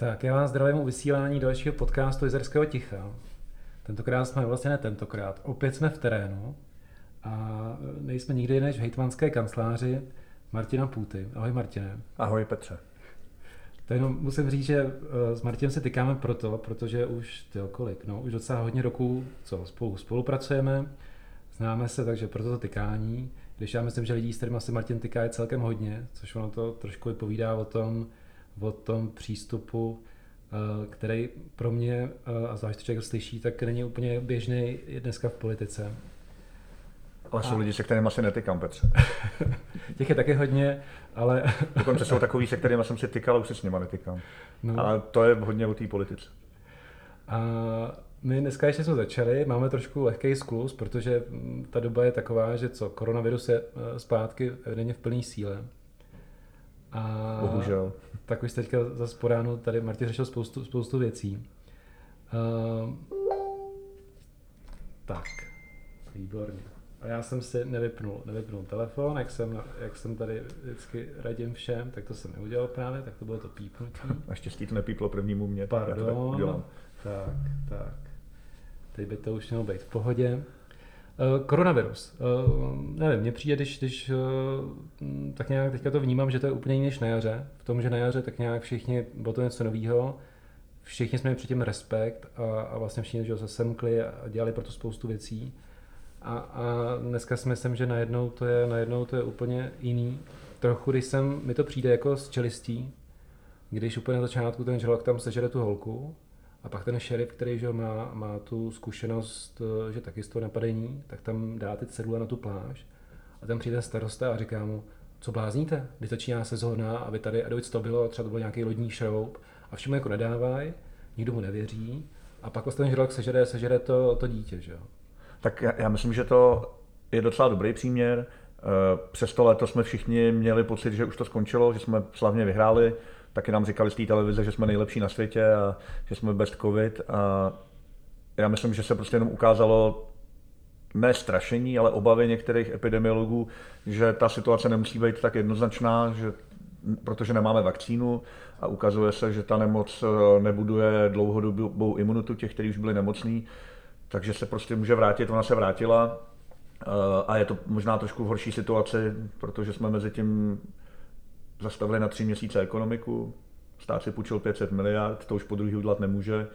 Tak já vás zdravím u vysílání dalšího podcastu Jizerského ticha. Tentokrát jsme vlastně ne tentokrát, opět jsme v terénu a nejsme nikdy jiné než v hejtmanské kanceláři Martina Půty. Ahoj Martine. Ahoj Petře. To jenom musím říct, že eh, s Martinem se tykáme proto, protože už tyjo, kolik, no, už docela hodně roků co, spolu spolupracujeme, známe se, takže proto to tykání. Když já myslím, že lidí, s kterými se Martin tyká, je celkem hodně, což ono to trošku vypovídá o tom, o tom přístupu, eh, který pro mě, eh, a zvlášť člověk slyší, tak není úplně běžný dneska v politice. Ale jsou a... lidi, se kterými asi netykám, Petře. Těch je taky hodně, ale... Dokonce jsou takový, se kterými jsem si tykal, už se s nimi netykám. No. Ale to je hodně o té politice. A my dneska ještě jsme začali, máme trošku lehký sklus, protože ta doba je taková, že co, koronavirus je eh, zpátky evidentně v plné síle. A Bohužel. Tak už teďka za sporánu tady Martin řešil spoustu, spoustu věcí. Uh, tak, výborně. A já jsem si nevypnul, nevypnul telefon, jak jsem, jak jsem tady vždycky radím všem, tak to jsem neudělal právě, tak to bylo to pípnutí. Naštěstí to nepíplo prvnímu mě. Pardon. Tak, tak. Teď by to už mělo být v pohodě. Uh, koronavirus. Uh, nevím, mně přijde, když, když uh, tak nějak teďka to vnímám, že to je úplně jiný než na jaře. V tom, že na jaře tak nějak všichni, bylo to něco nového, všichni jsme měli předtím respekt a, a vlastně všichni že se semkli a dělali pro to spoustu věcí. A, a dneska si myslím, že najednou to je, najednou to je úplně jiný. Trochu, když jsem, mi to přijde jako z čelistí, když úplně na začátku ten žralok tam sežere tu holku a pak ten šerif, který že má, má tu zkušenost, eh, že taky z toho napadení, tak tam dá ty cedule na tu pláž a tam přijde starosta a říká mu, co blázníte, když začíná sezóna a vy tady, a to bylo, třeba to byl nějaký lodní šroub a všemu jako nedávají, nikdo mu nevěří a pak vlastně ten žralok sežere, sežere to, to dítě, že jo. Tak já, já myslím, že to je docela dobrý příměr. Eh, přes to léto jsme všichni měli pocit, že už to skončilo, že jsme slavně vyhráli. Taky nám říkali z té televize, že jsme nejlepší na světě a že jsme best covid. A já myslím, že se prostě jenom ukázalo ne strašení, ale obavy některých epidemiologů, že ta situace nemusí být tak jednoznačná, že protože nemáme vakcínu a ukazuje se, že ta nemoc eh, nebuduje dlouhodobou imunitu těch, kteří už byli nemocní, takže se prostě může vrátit, ona se vrátila eh, a je to možná trošku v horší situaci, protože jsme mezi tím zastavili na tři měsíce ekonomiku, stát si půjčil 500 miliard, to už po druhý udělat nemůže,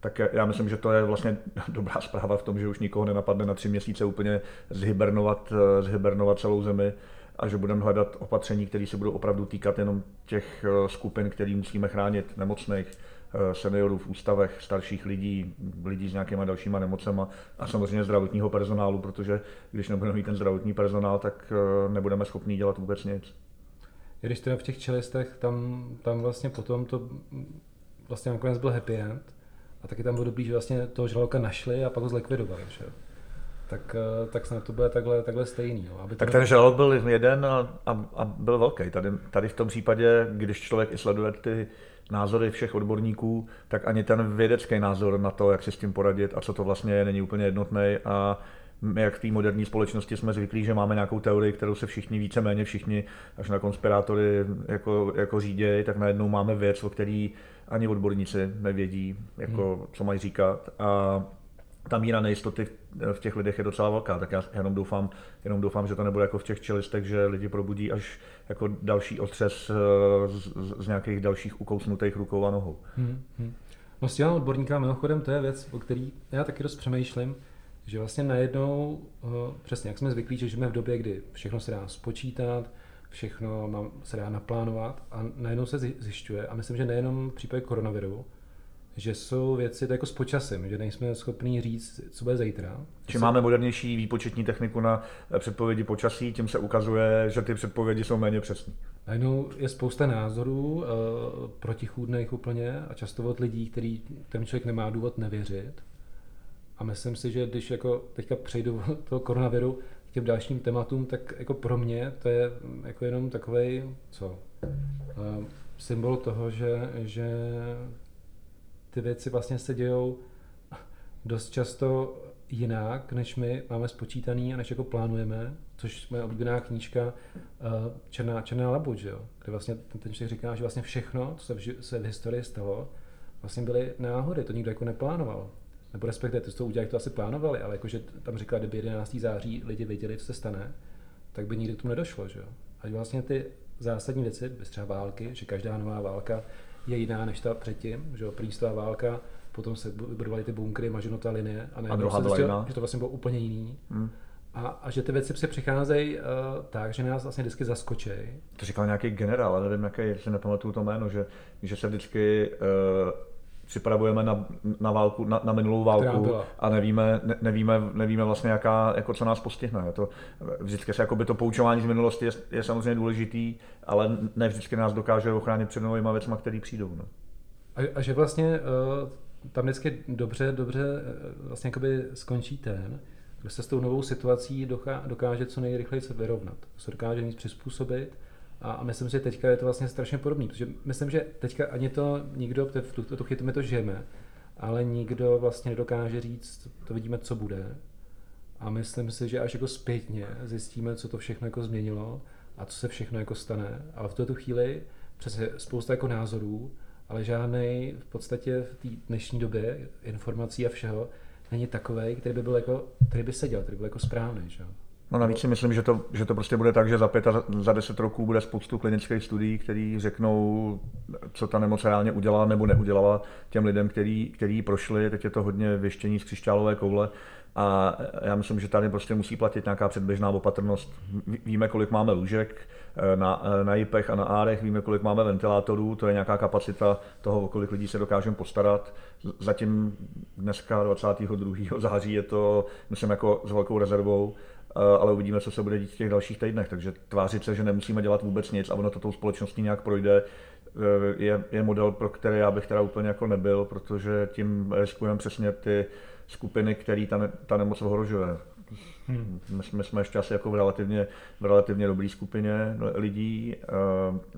tak já myslím, že to je vlastně dobrá zpráva v tom, že už nikoho nenapadne na tři měsíce úplně zhibernovat, eh, zhibernovat celou zemi a že budeme hledat opatření, které se budou opravdu týkat jenom těch eh, skupin, které musíme chránit, nemocných, Eh, seniorů v ústavech, starších lidí, lidí s nějakýma dalšíma nemocema a samozřejmě zdravotního personálu, protože když nebudeme mít ten zdravotní personál, tak nebudeme schopni dělat vůbec nic. Když teda v těch čelistech, tam, tam vlastně potom to vlastně nakonec byl happy end a taky tam bylo dobrý, že vlastně toho žraloka našli a pak ho zlikvidovali. Že? tak, eh, tak snad to bude takhle, takhle stejný. No. Aby tak ten žralok byl jeden a, a, a byl velký. Tady, tady v tom případě, když člověk i sleduje ty názory všech odborníků, tak ani ten vědecký názor na to, jak si s tím poradit a co to vlastně je, není úplně jednotný a my jak v té moderní společnosti jsme zvyklí, že máme nějakou teorii, kterou se všichni víceméně všichni až na konspirátory jako, jako řídějí, tak najednou máme věc, o který ani odborníci nevědí, jako, hmm. co mají říkat. A ta míra nejistoty v těch lidech je docela velká, tak já jenom doufám, jenom doufám, že to nebude jako v těch čelistech, že lidi probudí až jako další otřes eh, z, z nějakých dalších ukousnutých rukou a nohou. Hmm, hmm. No s těma odborníkama mimochodem to je věc, o který já taky dost přemýšlím, že vlastně najednou, eh, přesně jak jsme zvyklí, že žijeme v době, kdy všechno se dá spočítat, všechno se dá naplánovat a najednou se zjišťuje, a myslím, že nejenom v případě koronaviru, že jsou věci jako s počasem, že nejsme schopni říct, co bude zítra. Čím máme modernější výpočetní techniku na předpovědi počasí, tím se ukazuje, že ty předpovědi jsou méně přesné. Najednou je spousta názorů uh, protichůdných úplně a často od lidí, který ten člověk nemá důvod nevěřit. A myslím si, že když jako teďka přejdu od toho koronaviru k těm dalším tématům, tak jako pro mě to je jako jenom takový co, uh, symbol toho, že, že ty věci vlastně se dějou dost často jinak, než my máme spočítaný a než jako plánujeme, což moje oblíbená knížka uh, Černá, Černá labuť, že jo? kde vlastně ten, ten člověk říká, že vlastně všechno, co se v, se v historii stalo, vlastně byly náhody, to nikdo jako neplánoval. Nebo respektive to, co udělali, to asi plánovali, ale jakože tam říkala, kdyby 11. září lidi věděli, co se stane, tak by nikdy k tomu nedošlo. Že jo? A vlastně ty zásadní věci, bez třeba války, že každá nová válka je jiná než ta předtím, že jo? první válka, potom se vybudovaly ty bunkry, mažinotá linie a, a druhá byla jiná. že to vlastně bylo úplně jiný. Hmm. A, a, že ty věci se přicházejí uh, tak, že nás vlastně vždycky zaskočí. To říkal nějaký generál, ale nevím, jaký, si nepamatuju to jméno, že, že se vždycky uh, připravujeme na, na, válku, na, na minulou válku a nevíme, ne, nevíme, nevíme vlastně, jaká, jako co nás postihne. To, vždycky se jako by to poučování z minulosti je, je samozřejmě důležitý, ale ne vždycky nás dokáže ochránit před novými věcmi, které přijdou. No. A, a, že vlastně uh, tam vždycky dobře, dobře uh, vlastně skončí ten, kdo se s tou novou situací dokáže co nejrychleji se vyrovnat, se dokáže nic přizpůsobit a, myslím, že teďka je to vlastně strašně podobné, protože myslím, že teďka ani to nikdo, v tuto tu chytu my to žijeme, ale nikdo vlastně nedokáže říct, to vidíme, co bude. A myslím si, že až jako zpětně zjistíme, co to všechno jako změnilo a co se všechno jako stane. Ale v tuto chvíli přesně spousta jako názorů, ale žádný v podstatě v té dnešní době informací a všeho není takový, který by byl jako, který by seděl, který byl jako správný. Že? No navíc si myslím, že to, že to prostě bude tak, že za pět a za deset roků bude spoustu klinických studií, který řeknou, co ta nemoc reálně udělala nebo neudělala těm lidem, který, který prošli. Teď je to hodně věštění z křišťálové koule. A já myslím, že tady prostě musí platit nějaká předběžná opatrnost. Víme, kolik máme lůžek eh, na, eh, na JIPech a na árech, víme, kolik máme ventilátorů, to je nějaká kapacita toho, kolik lidí se dokážeme postarat. Zatím dneska 22. září je to, myslím, jako s velkou rezervou ale uvidíme, co se bude dít v těch dalších týdnech. Takže tvářit se, že nemusíme dělat vůbec nic a ono to tou společností nějak projde, eh, je, je model, pro který já bych teda úplně jako nebyl, protože tím riskujeme přesně ty skupiny, které ta, ta nemoc ohrožuje. Hmm. My, my jsme ještě asi jako v relativně, v relativně dobré skupině lidí. Eh,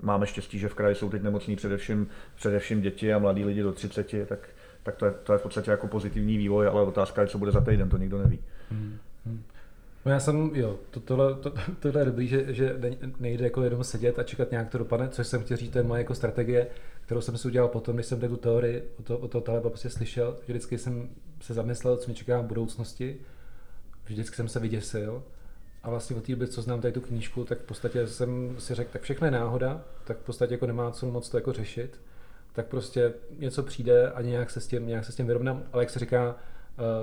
máme štěstí, že v kraji jsou teď nemocní především, především děti a mladí lidi do 30, tak, tak to, je, to je v podstatě jako pozitivní vývoj, ale otázka je, co bude za týden, to nikdo neví. Hmm. No já jsem, jo, to, tohle, to, tohle je dobrý, že, že nejde jako jenom sedět a čekat nějak to dopadne, což jsem chtěl říct, to je moje jako strategie, kterou jsem si udělal potom, když jsem tu teorii o to, o to Taleba prostě slyšel, že vždycky jsem se zamyslel, co mě čeká v budoucnosti, vždycky jsem se vyděsil. A vlastně od té doby, co znám tady tu knížku, tak v podstatě jsem si řekl, tak všechno je náhoda, tak v podstatě jako nemá co moc to jako řešit, tak prostě něco přijde a nějak se s tím, nějak se s tím vyrovnám, ale jak se říká,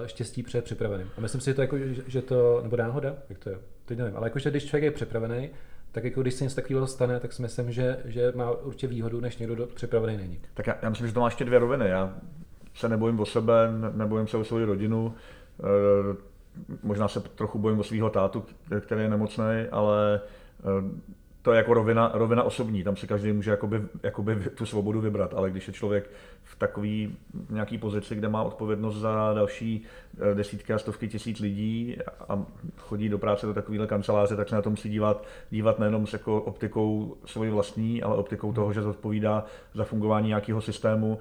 štěstí před připraveným. A myslím si, že to, jako, že to, nebo náhoda, jak to je, teď nevím, ale jakože když člověk je připravený, tak jako když se něco takového stane, tak si myslím, že, že má určitě výhodu, než někdo do, připravený není. Tak já, já, myslím, že to má ještě dvě roviny. Já se nebojím o sebe, nebojím se o svou rodinu, e, možná se trochu bojím o svého tátu, který je nemocný, ale e, to je jako rovina, rovina osobní, tam si každý může jakoby, jakoby tu svobodu vybrat, ale když je člověk v takový nějaký pozici, kde má odpovědnost za další eh, desítky a stovky tisíc lidí a chodí do práce do takovéhle kanceláře, tak se na to musí dívat, dívat nejenom s jako optikou svojí vlastní, ale optikou toho, že zodpovídá za fungování nějakého systému,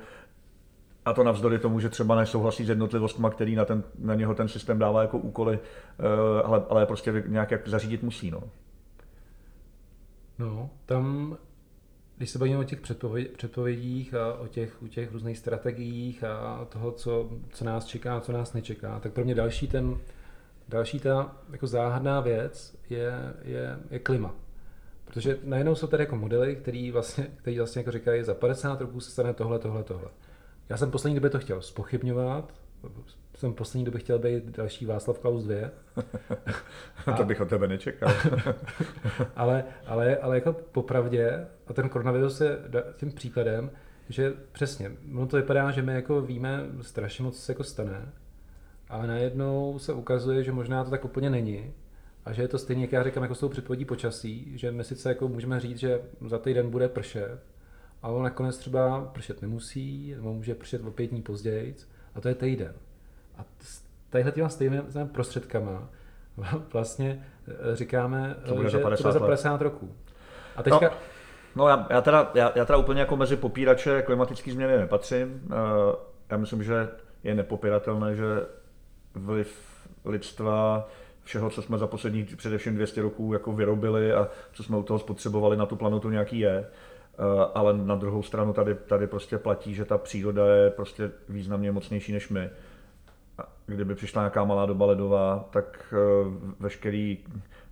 a to navzdory tomu, že třeba nesouhlasí s jednotlivostmi, který na, ten, na něho ten systém dává jako úkoly, eh, ale, ale prostě nějak jak zařídit musí. No. No, tam, když se bavíme o těch předpovědích a o těch, o těch různých strategiích a toho, co, co nás čeká a co nás nečeká, tak pro mě další ten, další ta jako záhadná věc je, je, je klima. Protože najednou jsou tady jako modely, který vlastně, který vlastně jako říkají, za 50 roků se stane tohle, tohle, tohle. Já jsem poslední době to chtěl spochybňovat, jsem poslední době chtěl být další Václav Klaus 2. A, to bych od tebe nečekal. ale, ale, ale jako popravdě, a ten koronavirus je tím příkladem, že přesně, ono to vypadá, že my jako víme strašně moc, co se jako stane, ale najednou se ukazuje, že možná to tak úplně není. A že je to stejně, jak já říkám, jako s tou předpovědí počasí, že my sice jako můžeme říct, že za týden bude pršet, ale on nakonec třeba pršet nemusí, nebo může pršet o pět dní později, a to je týden. A tadyhle těma stejnými prostředkama vlastně eh, říkáme, to bude že za 50, to bude za 50 roků. A teďka... No. No já, já, teda, já, já teda úplně jako mezi popírače klimatické změny nepatřím. Eh, já myslím, že je nepopiratelné, že vliv lidstva, všeho, co jsme za poslední především 200 roků jako vyrobili a co jsme u toho spotřebovali na tu planetu nějaký je. Eh, ale na druhou stranu tady, tady prostě platí, že ta příroda je prostě významně mocnější než my. Kdyby přišla nějaká malá doba ledová, tak eh, veškerý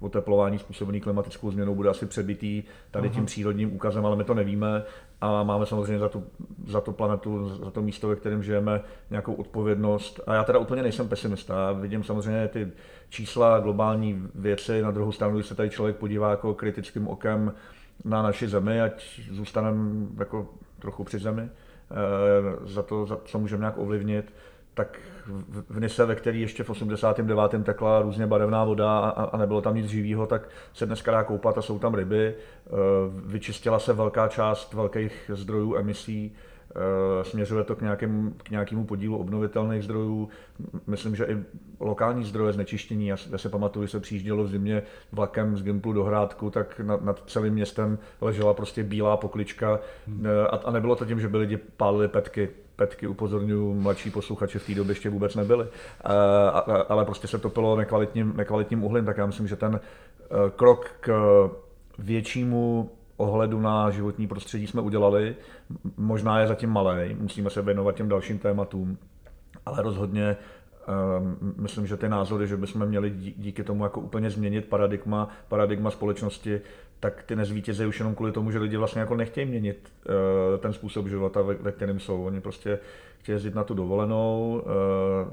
oteplování způsobený klimatickou změnou bude asi přebitý tady tím Aha. přírodním úkazem, ale my to nevíme a máme samozřejmě za tu, za tu planetu, za to místo, ve kterém žijeme, nějakou odpovědnost. A já teda úplně nejsem pesimista. Já vidím samozřejmě ty čísla, globální věci. Na druhou stranu, když se tady člověk podívá jako kritickým okem na naši zemi, ať zůstaneme jako trochu při zemi, eh, za to, za co můžeme nějak ovlivnit, tak v Nise, ve který ještě v 89. tekla různě barevná voda a, a nebylo tam nic živého, tak se dneska dá koupat a jsou tam ryby. Eh, vyčistila se velká část velkých zdrojů emisí Eh, směřuje to k, nějakém, k nějakému podílu obnovitelných zdrojů. Myslím, že i lokální zdroje znečištění. Já, já se pamatuju, že se přijíždělo v zimě vlakem z Gimplu do Hrádku, tak nad, nad celým městem ležela prostě bílá poklička hmm. Eh, a, a nebylo to tím, že by lidi pálili petky. Petky, upozorňuji, mladší posluchači v té době ještě vůbec nebyly. Uh, ale prostě se topilo nekvalitním, nekvalitním uhlím, tak já myslím, že ten krok k většímu ohledu na životní prostředí jsme udělali. Možná je zatím malý, musíme se věnovat těm dalším tématům, ale rozhodně um, myslím, že ty názory, že bychom měli díky tomu jako úplně změnit paradigma, paradigma společnosti, tak ty nezvítězejí už jenom kvůli tomu, že lidi vlastně jako nechtějí měnit uh, ten způsob života, ve, kterém jsou. Oni prostě chtějí jezdit na tu dovolenou, uh,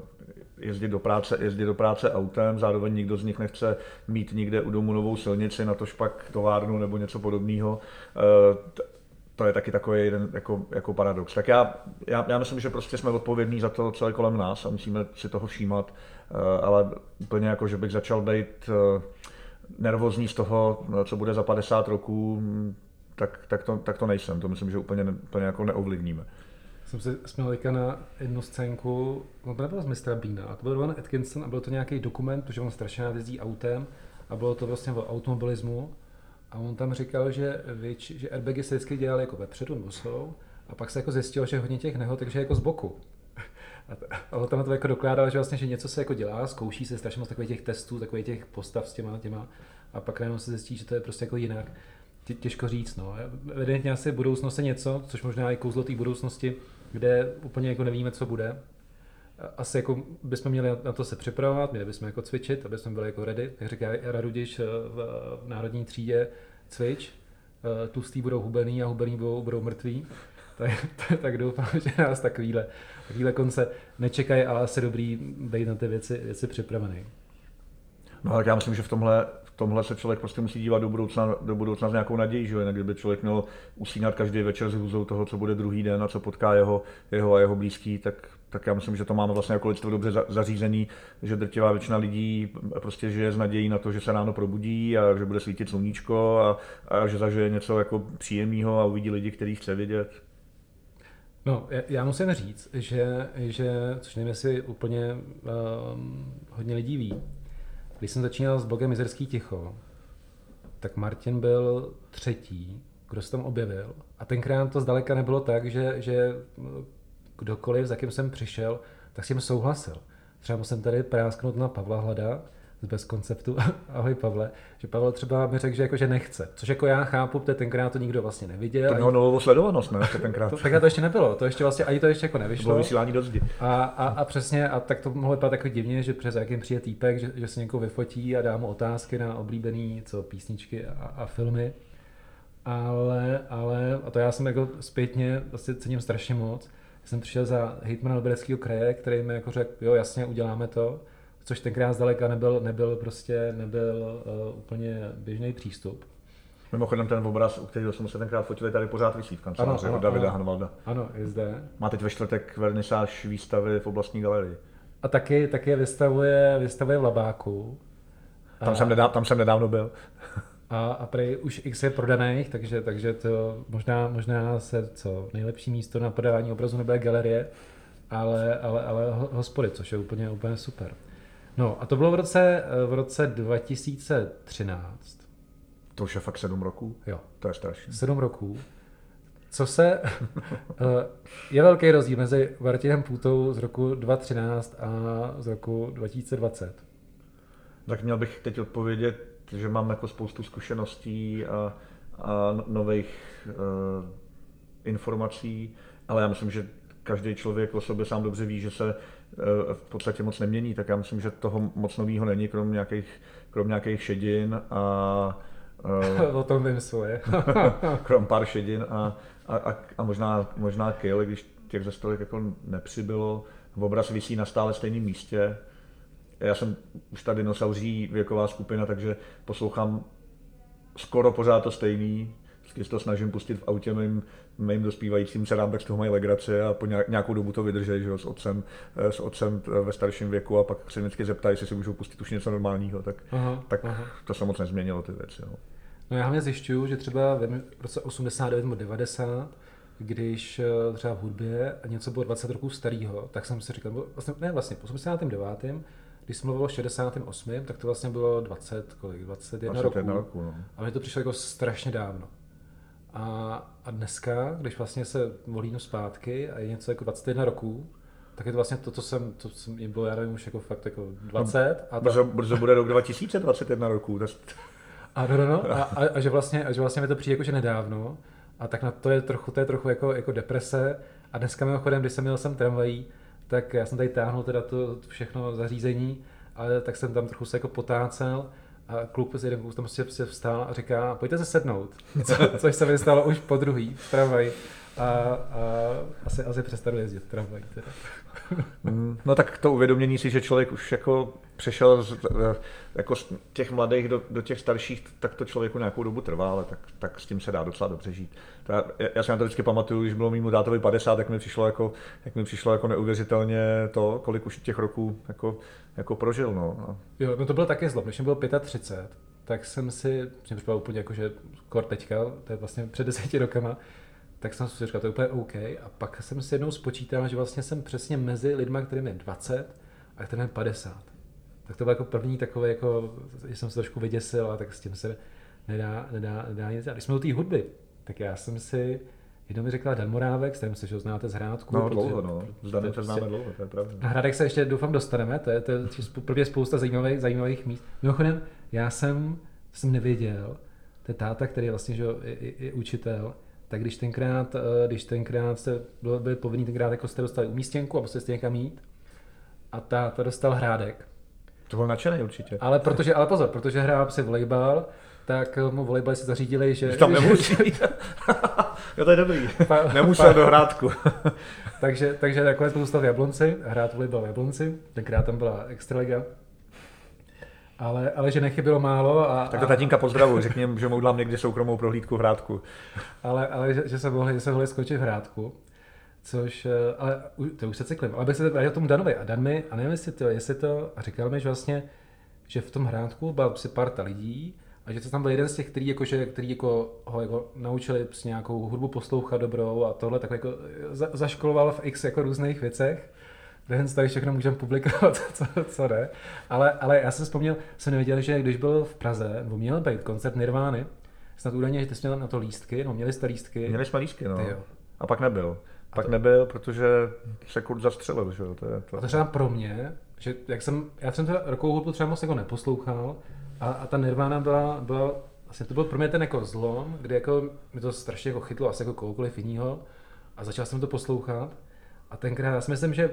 jezdit do práce, jezdit do práce autem, zároveň nikdo z nich nechce mít nikde u domu novou silnici, na tož pak továrnu nebo něco podobného. Eh, to je taky takový jeden jako, jako paradox. Tak já, já, já, myslím, že prostě jsme odpovědní za to, co je kolem nás a musíme si toho všímat, eh, ale úplně jako, že bych začal být eh, nervózní z toho, co bude za 50 roků, tak, tak, to, tak to nejsem. To myslím, že úplně, úplně jako neovlivníme jsem se směl na jednu scénku, on to nebyl z Mr. Beana, a to byl Rowan Atkinson a byl to nějaký dokument, protože on strašně rád jezdí autem a bylo to vlastně o automobilismu a on tam říkal, že, věč, že airbagy se vždycky dělali jako vepředu nebo a pak se jako zjistilo, že hodně těch nehod, takže jako z boku. A, tam to jako dokládal, že vlastně, že něco se jako dělá, zkouší se strašně moc takových těch testů, takových těch postav s těma, těma a pak najednou se zjistí, že to je prostě jako jinak. Těžko říct, no. Evidentně asi budoucnost je něco, což možná i kouzlo té budoucnosti, kde úplně jako nevíme, co bude. Asi jako bychom měli na to se připravovat, měli bychom jako cvičit, aby jsme byli jako ready. Jak říká Radudiš eh, v, v národní třídě, cvič, eh, tlustý budou hubený a hubený budou, budou mrtví. Tak, tak doufám, že nás takovýhle, takovýhle konce nečekají, ale asi dobrý být na ty věci, věci připravený. No tak já myslím, že v tomhle, tomhle se člověk prostě musí dívat do budoucna, do budoucna s nějakou nadějí, že jinak kdyby člověk měl usínat každý večer s hrůzou toho, co bude druhý den a co potká jeho, jeho a jeho blízký, tak, tak já myslím, že to máme vlastně jako lidstvo dobře zařízený, že drtivá většina lidí prostě žije s nadějí na to, že se ráno probudí a že bude svítit sluníčko a, a že zažije něco jako příjemného a uvidí lidi, který chce vidět. No, já musím říct, že, že což nevím, jestli úplně um, hodně lidí ví, když jsem začínal s blogem Mizerský ticho, tak Martin byl třetí, kdo se tam objevil. A tenkrát to zdaleka nebylo tak, že, že kdokoliv, za kým jsem přišel, tak s tím souhlasil. Třeba musím tady prásknout na Pavla Hlada, bez konceptu, ahoj Pavle, že Pavel třeba mi řekl, že, jako, že nechce, což jako já chápu, protože tenkrát to nikdo vlastně neviděl. To mělo novou sledovanost, ne? Tenkrát. to, tenkrát to ještě nebylo, to ještě vlastně, ani to ještě jako nevyšlo. Bylo vysílání do zdi. A, a, a, přesně, a tak to mohlo vypadat jako divně, že přes jakým přijde týpek, že, že se někoho vyfotí a dá mu otázky na oblíbený co písničky a, a filmy. Ale, ale, a to já jsem jako zpětně vlastně cením strašně moc, jsem přišel za hejtmana Libereckého kraje, který mi jako řekl, jo jasně, uděláme to což tenkrát zdaleka nebyl, nebyl prostě nebyl uh, úplně běžný přístup. Mimochodem ten obraz, u kterého jsme se tenkrát fotili, tady pořád vysí v kanceláři ano, ano, Davida ano, Hanvalda. Ano, je zde. Má teď ve čtvrtek vernisáž výstavy v oblastní galerii. A taky, taky vystavuje, vystavuje v Labáku. Tam, a, jsem nedávno, tam jsem nedávno byl. A, a prej už x je prodaných, takže, takže to možná, možná se co nejlepší místo na podávání obrazu nebude galerie, ale, ale, ale hospody, což je úplně, úplně super. No a to bylo v roce, v roce 2013. To už je fakt sedm roků? Jo. To je strašné. Sedm roků. Co se... Eh, je velký rozdíl mezi Martinem Půtou z roku 2013 a z roku 2020. Tak měl bych teď odpovědět, že mám jako spoustu zkušeností a, a no, nových uh, informací, ale já myslím, že každý člověk o sobě sám dobře ví, že se v podstatě moc nemění, tak já myslím, že toho moc nového není, krom nějakých, krom nějakých šedin a uh, o tom vím svoje. krom pár šedin a, a, a, a možná, možná kill, když těch ze stolik jako nepřibylo. Obraz visí na stále stejném místě. Já jsem už ta dinosauří věková skupina, takže poslouchám skoro pořád to stejný. Vždycky se to snažím pustit v autě mým, mým dospívajícím dcerám, tak z toho mají legraci a po nějakou dobu to vydrží, že jo, s otcem, eh, s otcem ve starším věku a pak se vždycky zeptají, jestli si můžou pustit už něco normálního, tak, aha, tak aha. to se moc nezměnilo ty věci. Jo. No já hlavně zjišťuju, že třeba v roce 89 nebo 90 když eh, třeba v hudbě něco bylo 20 roků starého, tak jsem si říkal, vlastně, ne vlastně, po 89. Když jsem mluvil o 68., tak to vlastně bylo 20, kolik, 21, 21 roku. roku no. A mi to přišlo jako strašně dávno. A, a dneska, když vlastně se volínu zpátky a je něco jako 21 roků, tak je to vlastně to, co jsem, to jsem jim bylo, já nevím, už jako fakt jako 20. No, a brzo, brzo bude rok 2021 roku. A, no, no, no, a, a, a, že vlastně, a že vlastně mi to přijde jako, že nedávno. A tak na to je trochu, to je trochu jako, jako deprese. A dneska mimochodem, když jsem měl sem tramvají, tak já jsem tady táhnul teda to, to všechno zařízení, ale tak jsem tam trochu se jako potácel a kluk z jeden kluk tam prostě, prostě vstál a říká, pojďte se sednout, Co, což se mi stalo už po druhý v tramvaji a, a asi, asi přestanu jezdit v teda. Mm, no tak to uvědomění si, že člověk už jako přešel z, eh, jako z těch mladých do, do těch starších, tak to člověku nějakou dobu trvá, ale tak, tak s tím se dá docela dobře žít. To já, já si na to vždycky pamatuju, když bylo mimo tátovi 50, tak mi přišlo jako, jak mi přišlo jako neuvěřitelně to, kolik už těch roků jako, jako prožil. No. Jo, no to bylo taky zlo, když mi bylo 35, tak jsem si, mě úplně jako, že kor teďka, to je vlastně před deseti rokama, tak jsem si říkal, to je úplně OK. A pak jsem si jednou spočítal, že vlastně jsem přesně mezi lidmi, kterým je 20 a kterým je 50. Tak to byl jako první takové, jako, že jsem se trošku vyděsil a tak s tím se nedá, nedá, nedá nic. A když jsme do té hudby, tak já jsem si Jednou mi řekla Dan Morávek, s kterým se že znáte z Hrádku. No, dlouho, no. S Danem se známe dlouho, to je pravda. Na Hrádek se ještě doufám dostaneme, to je, to je prvně spousta zajímavých, zajímavých míst. Mimochodem, já jsem, jsem nevěděl, ten táta, který je vlastně že, je, je, je, učitel, tak když tenkrát, eh, když tenkrát se byl, byl povinný, tenkrát jako jste dostali umístěnku a museli jste někam jít a ta, ta dostal hrádek. To byl nadšený určitě. Ale, protože, ale pozor, protože hrál si volejbal, tak mu volejbal si zařídili, že... Tam nemusí. jo, to je dobrý. Pa, Nemusel pa, do hrádku. takže, takže nakonec zůstal v Jablonci, hrát volejbal v Jablonci, tenkrát tam byla Extraliga. Ale, ale že nechybilo málo. A, tak to tatínka pozdravu, řekni že mu udělám někdy soukromou prohlídku v Hrádku. ale, ale že, že, se mohli, že se mohli skočit v Hrádku. Což, eh, ale to už se cyklím. Ale bych se vrátil tomu Danovi. A Dan mi, a nevím, jestli to, jestli to, a říkal mi, že vlastně, že v tom Hrádku byla si parta lidí, a že to tam byl jeden z těch, který, jako, že, který jako, ho jako naučili s nějakou hudbu poslouchat dobrou a tohle tak jako za, zaškoloval v x jako různých věcech. Dnes tady všechno můžeme publikovat, co, co jde. Ale, ale já jsem vzpomněl, jsem nevěděl, že když byl v Praze, nebo měl být koncert Nirvány, snad údajně, že ty jsi měl na to lístky, no měli jste lístky. Měli jsme lístky, no. A pak nebyl. A pak to... nebyl, protože se kurz zastřelil, že jo. To je to... A to třeba pro mě, že jak jsem, já jsem teda rokovou hudbu třeba moc jako neposlouchal a, a ta Nirvana byla, byla, vlastně to byl pro mě ten jako zlom, kdy jako mi to strašně jako chytlo asi jako kohokoliv jiného a začal jsem to poslouchat a tenkrát já si myslím, že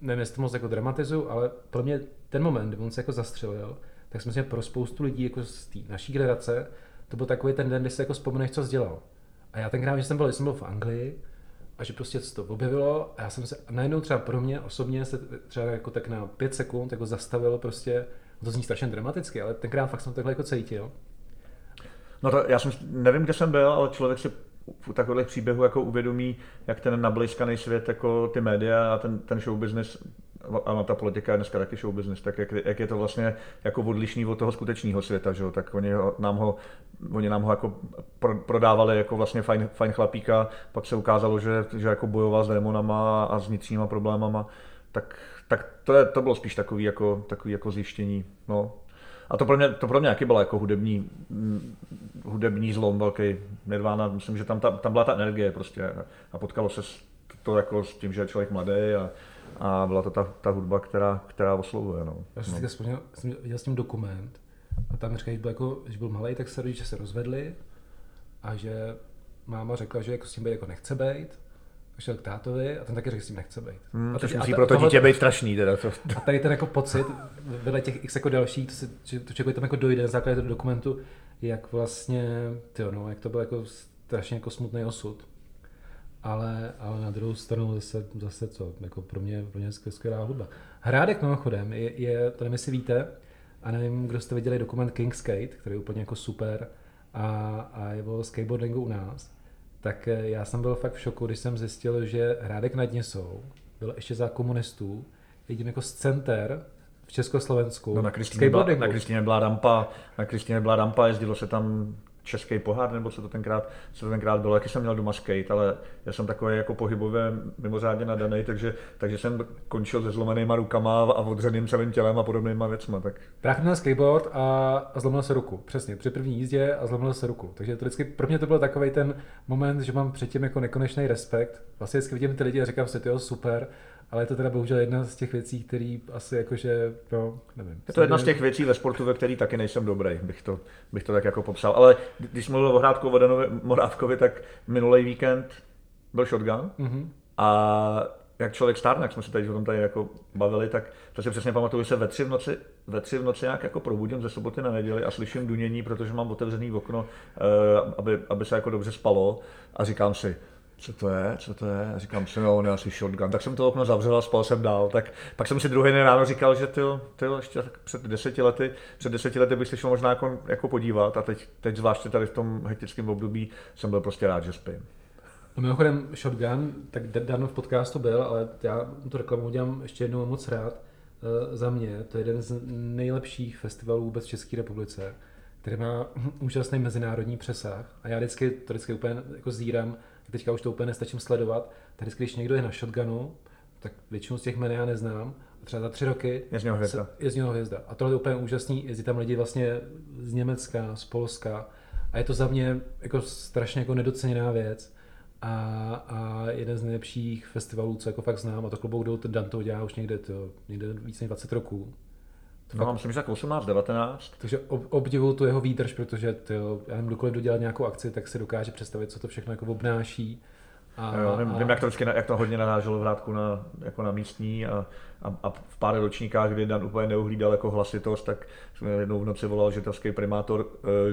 nevím, jestli to moc jako dramatizuju, ale pro mě ten moment, kdy on se jako zastřelil, tak si myslím, že pro spoustu lidí jako z té naší generace, to byl takový ten den, kdy se jako vzpomeneš, co dělal. A já tenkrát, když jsem byl, jsem byl v Anglii, a že prostě se to objevilo a já jsem se najednou třeba pro mě osobně se třeba jako tak na pět sekund jako zastavil prostě, to zní strašně dramaticky, ale tenkrát fakt jsem takhle jako cítil. No to, já jsem, nevím, kde jsem byl, ale člověk si v takových příběhů jako uvědomí, jak ten nablízkaný svět, jako ty média a ten, ten show business, a ta politika je dneska taky show business, tak jak, jak je to vlastně jako odlišný od toho skutečného světa, že? tak oni ho, nám ho, oni nám ho jako pro, prodávali jako vlastně fajn, fajn chlapíka, pak se ukázalo, že, že jako bojoval s démonama a s vnitřníma problémama, tak, tak to, je, to bylo spíš takový jako, takový jako zjištění. No, a to pro mě, to pro mě jaký bylo jako hudební, mm, hudební zlom velký Nirvana. Myslím, že tam, ta, tam byla ta energie prostě a potkalo se to jako s tím, že je člověk mladý a, a byla to ta, ta hudba, která, která oslovuje. No. Já jsem no. si vzpomněl, jsem viděl s tím dokument a tam říkají, že byl, jako, že byl malý, tak se rodiče se rozvedli a že máma řekla, že jako s tím být jako nechce být, šel k tátovi a ten taky řekl, že s tím nechce být. Hmm, a což teď- musí a pro to dítě být strašný. Teda. To, A tady ten jako pocit, vedle těch x jako dalších, to, se, že to člověk tam jako dojde na základě toho dokumentu, jak vlastně, tyjo, no, jak to byl jako strašně jako smutný osud. Ale, ale na druhou stranu zase, zase co, jako pro mě, pro mě skvěl- skvělá hudba. Hrádek mimochodem je, je, to nevím, jestli víte, a nevím, kdo jste viděli dokument King Skate, který je úplně jako super a, a je o skateboardingu u nás, tak eh, já jsem byl fakt v šoku, když jsem zjistil, že Hrádek nad Nisou byl ještě za komunistů jediný jako z center v Československu. no, na Kristýně byla, na byla rampa, na Kristýně byla rampa, jezdilo se tam český pohár, nebo co to tenkrát, co to tenkrát bylo, jaký jsem měl doma skate, ale já jsem takový jako pohybově mimořádně nadaný, takže, takže jsem končil se zlomenýma rukama a odřeným celým tělem a podobnýma věcma, tak Brácha měl skateboard a, a zlomil se ruku. Přesně, při první jízdě a zlomil se ruku. Takže to vždycky, pro mě to byl takový ten moment, že mám předtím jako nekonečný respekt. Vlastně vždycky vidím ty lidi a říkám si, jo, super, ale je to teda bohužel jedna z těch věcí, které asi jakože, no, nevím. Je to jedna z těch věcí ve sportu, ve který taky nejsem dobrý, bych to, bych to tak jako popsal. Ale když mluvil o Hrádku Vodanovi, Morávkovi, tak minulý víkend byl shotgun Mhm. a jak člověk stárne, jak jsme se tady o tom tady jako bavili, tak to si přesně pamatuju, že se ve tři v noci, ve tři v noci nějak jako probudím ze soboty na neděli a slyším dunění, protože mám otevřený okno, eh, aby, aby se jako dobře spalo a říkám si, co to je, co to je? Říkám si, no, on je asi shotgun. Tak jsem to okno zavřel a spal jsem dál. Tak pak jsem si druhý den ráno říkal, že ty, ty ještě před deseti lety, před deseti lety bych se šel možná jako, jako podívat a teď, teď zvláště tady v tom hektickém období jsem byl prostě rád, že spím. No mimochodem Shotgun, tak Dan v podcastu byl, ale já tu reklamu udělám ještě jednou moc rád. Eh, za mě to je jeden z nejlepších festivalů vůbec v České republice, který má úžasný mezinárodní přesah. A já vždycky, to vždycky úplně jako zírám, teďka už to úplně nestačím sledovat, tak vždycky, když někdo je na Shotgunu, tak většinu z těch jmen já neznám. Třeba za tři roky Je z něho hvězda. je z něho hvězda. A tohle je úplně úžasný, jezdí tam lidi vlastně z Německa, z Polska. A je to za mě jako strašně jako nedoceněná věc. A, a jeden z nejlepších festivalů, co jako fakt znám, a to klobouk dolů, ten Dan to dělá už někde, to, někde víc než 20 roků. No, myslím, že tak 18, 19. Takže ob, obdivuju tu jeho výdrž, protože tyjo, já nevím, kdokoliv dodělal nějakou akci, tak si dokáže představit, co to všechno jako obnáší. A, Jo, vím, a, vím, jak to vždycky, na- jak to hodně naráželo v Hrádku na, jako na místní a, a, a, v pár ročníkách, kdy Dan úplně neuhlídal jako hlasitost, tak jsme jednou v noci volal žitavský primátor,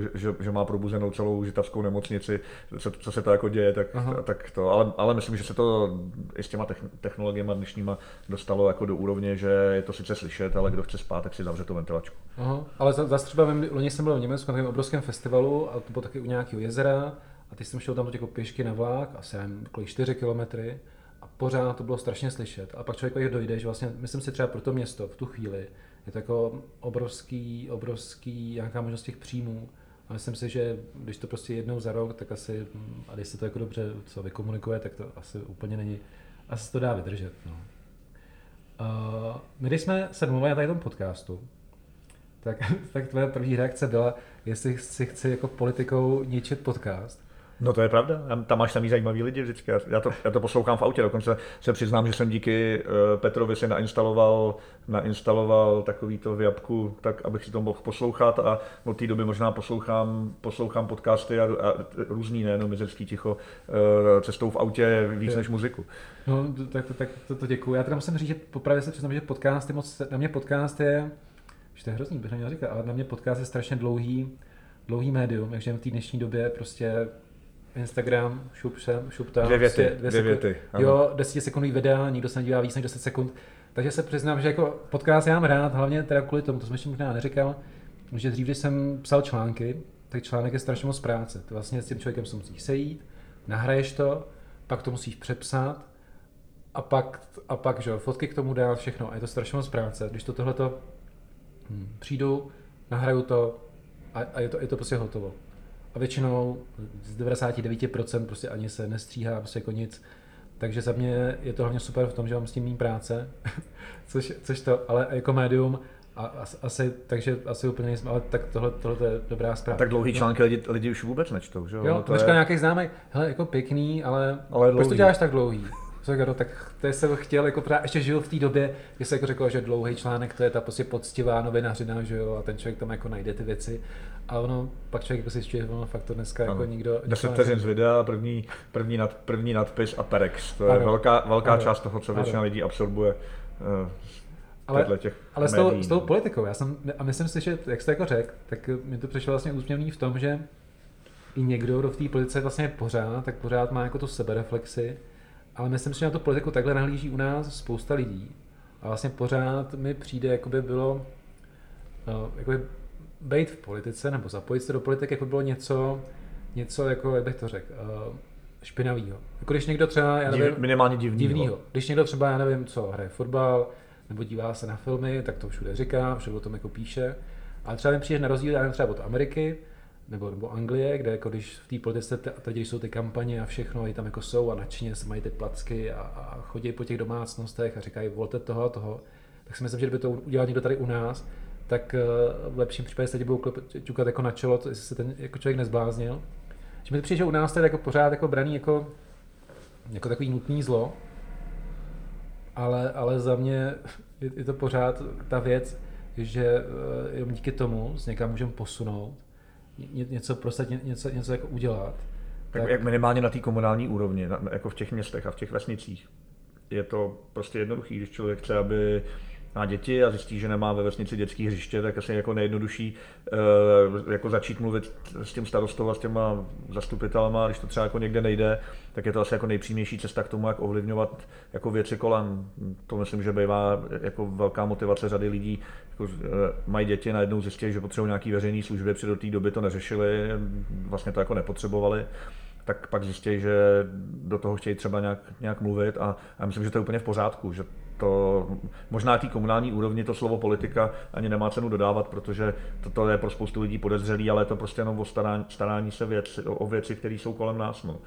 eh, že, že má probuzenou celou žitavskou nemocnici, co, co se to jako děje, tak, Aha. tak to, ale, ale myslím, že se to i s těma techn- technologiemi dnešníma dostalo jako do úrovně, že je to sice slyšet, ale kdo chce spát, tak si zavře tu ventilačku. Aha, ale za, zase třeba loni jsem byl v Německu na takovém obrovském festivalu a to bylo taky u nějakého jezera a teď jsem šel tam jako pěšky na vlak, asi nevím, kolik 4 kilometry a pořád to bylo strašně slyšet. A pak člověk jako dojde, že vlastně, myslím si třeba pro to město v tu chvíli, je to jako obrovský, obrovský, nějaká možnost těch příjmů. A myslím si, že když to prostě jednou za rok, tak asi, hm, a když se to jako dobře co vykomunikuje, tak to asi úplně není, asi to dá vydržet. No. Uh, my když jsme se domluvili na tom podcastu, tak, tak tvoje první reakce byla, jestli si chci jako politikou ničit podcast. No to je pravda, Tam- máš samý zajímavý lidi vždycky. Já, to, já to poslouchám v autě, dokonce se přiznám, že jsem díky uh, Petrovi si nainstaloval, nainstaloval takovýto v Jabku, tak abych si to mohl poslouchat a od té doby možná poslouchám, poslouchám podcasty a, a různý, nejenom mizecký ticho, uh, cestou v autě víc Jo. než muziku. No, to- tak, tak to, to děkuju. Já teda musím říct, že popravdě se přiznám, že podcast je moc, na mě podcast je, že to je hrozný, bych neměl říkat, ale na mě podcast je strašně dlouhý, dlouhý médium, takže v té dnešní době prostě Instagram, šup sem, šup tam. Dvě věty, prostě dvě sekund- věty, ano. Jo, 10 sekundový videa, nikdo se nedívá víc než 10 sekund. Takže se přiznám, že jako podcast já mám rád, hlavně teda kvůli tomu, to jsem ještě možná neříkal, že dřív, když jsem psal články, tak článek je strašně moc práce. Ty vlastně s tím člověkem se musíš sejít, nahraješ to, pak to musíš přepsat, a pak, a pak že fotky k tomu dát, všechno. A je to strašně moc práce. Když to tohleto hm, přijdu, nahraju to a, a je, to, je to prostě hotovo. A většinou z 99% prostě ani se nestříhá prostě jako nic. Takže za mě je to hlavně super v tom, že mám s tím méně práce, což, což to, ale jako médium, a, as- asi, takže asi úplně nejsme, ale tak tohle, tohle je dobrá zpráva. Tak dlouhý No. články lidi, lidi už vůbec nečtou, že jo? Jo, No to je... nějaký známý, hele, jako pěkný, ale, Ale proč to děláš tak dlouhý? No, tak to jsem chtěl, jako právě, ještě žil v té době, kdy se jako řekl, že dlouhý článek, to je ta prostě poctivá novinařina, že jo, a ten člověk tam jako najde ty věci. A ono, pak člověk jako si že ono fakt to dneska jako nikdo... 10 vteřin z videa, první, první, nad, první nadpis a perex. To je ano. velká, velká ano. část toho, co většina ano. lidí absorbuje uh, ale, těch ale s tou, s tou politikou, já jsem, a myslím si, že jak jste jako řekl, tak mi to přišlo vlastně úsměvný v tom, že i někdo, kdo v té politice vlastně pořád, tak pořád má jako tu sebereflexi, ale myslím si, že na tu politiku takhle nahlíží u nás spousta lidí. A vlastně pořád mi přijde, jako by bylo, no, jako by být v politice nebo zapojit se do politiky, jako bylo něco, něco jako, jak bych to řekl, uh, špinavýho. Jako když někdo třeba, já nevím, Div, minimálně divnýho. divnýho. Když někdo třeba, já nevím, co, hraje fotbal, nebo dívá se na filmy, tak to všude říká, všude o tom jako píše. Ale třeba mi přijde na rozdíl, já nevím, třeba od Ameriky, nebo, nebo Anglie, kde jako když v té politice teď jsou ty kampaně a všechno, i tam jako jsou a nadšeně se mají ty placky a, a chodí po těch domácnostech a říkají volte toho a toho, tak si myslím, že kdyby to udělal někdo tady u nás, tak eh, v lepším případě se ti budou čukat jako na čelo, jestli se ten jako člověk nezbláznil. Že mi to přijde, že u nás to je jako pořád jako braný jako, jako takový nutný zlo, ale, ale za mě je, je to pořád ta věc, že eh, díky tomu s někam můžeme posunout něco prostě něco, něco jako udělat. Tak, tak jak minimálně na té komunální úrovni, na, jako v těch městech a v těch vesnicích. Je to prostě jednoduchý, když člověk chce, aby má děti a zjistí, že nemá ve vesnici dětské hřiště, tak asi jako nejjednodušší uh, jako začít mluvit s tím starostou a s těma zastupitelama, když to třeba jako někde nejde, tak je to asi jako nejpřímější cesta k tomu, jak ovlivňovat jako věci kolem. To myslím, že bývá jako velká motivace řady lidí, jako, uh, mají děti, najednou zjistí, že potřebují nějaký veřejné služby, při do té doby to neřešili, vlastně to jako nepotřebovali tak pak zjistí, že do toho chtějí třeba nějak, nějak mluvit a, a myslím, že to je úplně v pořádku, že to možná té komunální úrovni to slovo politika ani nemá cenu dodávat, protože toto je pro spoustu lidí podezřelý, ale je to prostě jenom o starání, starání se věc, o, věci, které jsou kolem nás. No.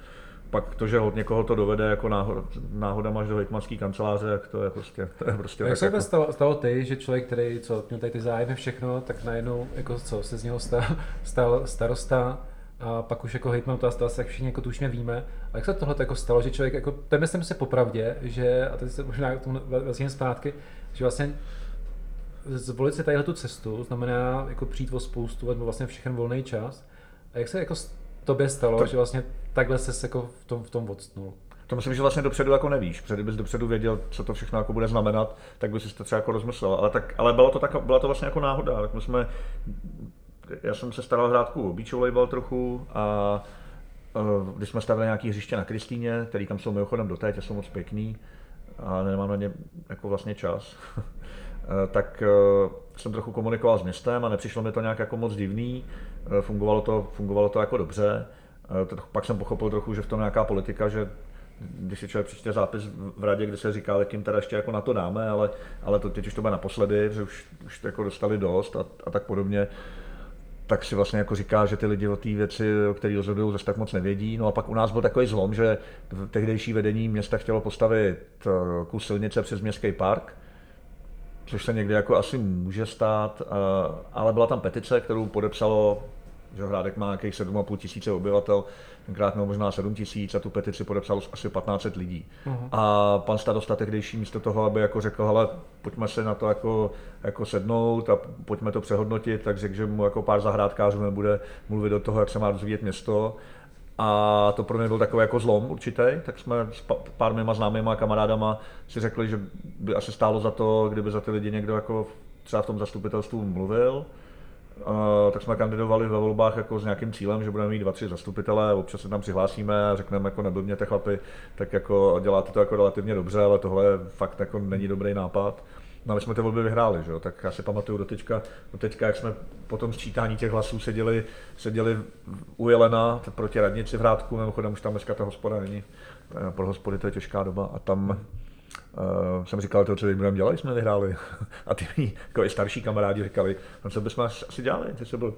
Pak to, že od někoho to dovede jako náhod, náhoda až do hejtmanské kanceláře, jak to je prostě, to je prostě a jak se jako... stalo, stalo, ty, že člověk, který co, měl tady ty zájmy všechno, tak najednou jako co, se z něho stal, stal starosta, a pak už jako hejtman to asi jak všichni jako tušně víme. A jak se tohle jako stalo, že člověk, jako, to myslím si popravdě, že, a teď se možná k tomu vlastně zpátky, že vlastně zvolit si tady tu cestu, znamená jako přijít o spoustu, nebo vlastně všechen volný čas. A jak se jako tobě stalo, to... že vlastně takhle se jako v tom, v tom odstnul? To myslím, že vlastně dopředu jako nevíš, protože kdybys dopředu věděl, co to všechno jako bude znamenat, tak bys si to třeba jako rozmyslel. Ale, tak, ale bylo to tak, byla to vlastně jako náhoda. Tak my jsme já jsem se staral hrátku beach volleyball trochu a když jsme stavili nějaký hřiště na Kristýně, který tam jsou mimochodem doteď a jsou moc pěkný a nemám na ně jako vlastně čas, tak jsem trochu komunikoval s městem a nepřišlo mi to nějak jako moc divný, fungovalo to, fungovalo to jako dobře. Pak jsem pochopil trochu, že v tom nějaká politika, že když si člověk přečte zápis v radě, kde se říká, jak jim teda ještě jako na to dáme, ale, ale to teď už to bude naposledy, že už, už to jako dostali dost a, a tak podobně tak si vlastně jako říká, že ty lidi o té věci, o které rozhodují, zase tak moc nevědí. No a pak u nás byl takový zlom, že tehdejší vedení města chtělo postavit eh, kus silnice přes městský park, což se někdy jako asi může stát, eh, ale byla tam petice, kterou podepsalo že Hrádek má nějakých 7,5 tisíce obyvatel, tenkrát měl možná 7 tisíc a tu petici podepsalo asi 1500 lidí. Uh-huh. A pan starosta tehdejší místo toho, aby jako řekl, hele, pojďme se na to jako, jako sednout a pojďme to přehodnotit, tak řekl, že mu jako pár zahrádkářů nebude mluvit do toho, jak se má rozvíjet město. A to pro mě byl takový jako zlom určitý, tak jsme s pár mýma známýma kamarádama si řekli, že by asi stálo za to, kdyby za ty lidi někdo jako třeba v tom zastupitelstvu mluvil tak jsme kandidovali ve volbách jako s nějakým cílem, že budeme mít dva, tři zastupitele, občas se tam přihlásíme a řekneme jako neblbněte chlapi, tak jako děláte to jako relativně dobře, ale tohle fakt jako není dobrý nápad. No ale jsme ty volby vyhráli, že jo? tak já si pamatuju do teďka, do teďka, jak jsme po tom sčítání těch hlasů seděli, seděli u Jelena proti radnici v Hrádku, mimochodem už tam dneska ta hospoda není, pro hospody to je těžká doba a tam Uh, jsem říkal, to, co teď budeme dělat, jsme vyhráli. A ty mý jako i starší kamarádi říkali, no co bychom asi dělali, ty jsi byl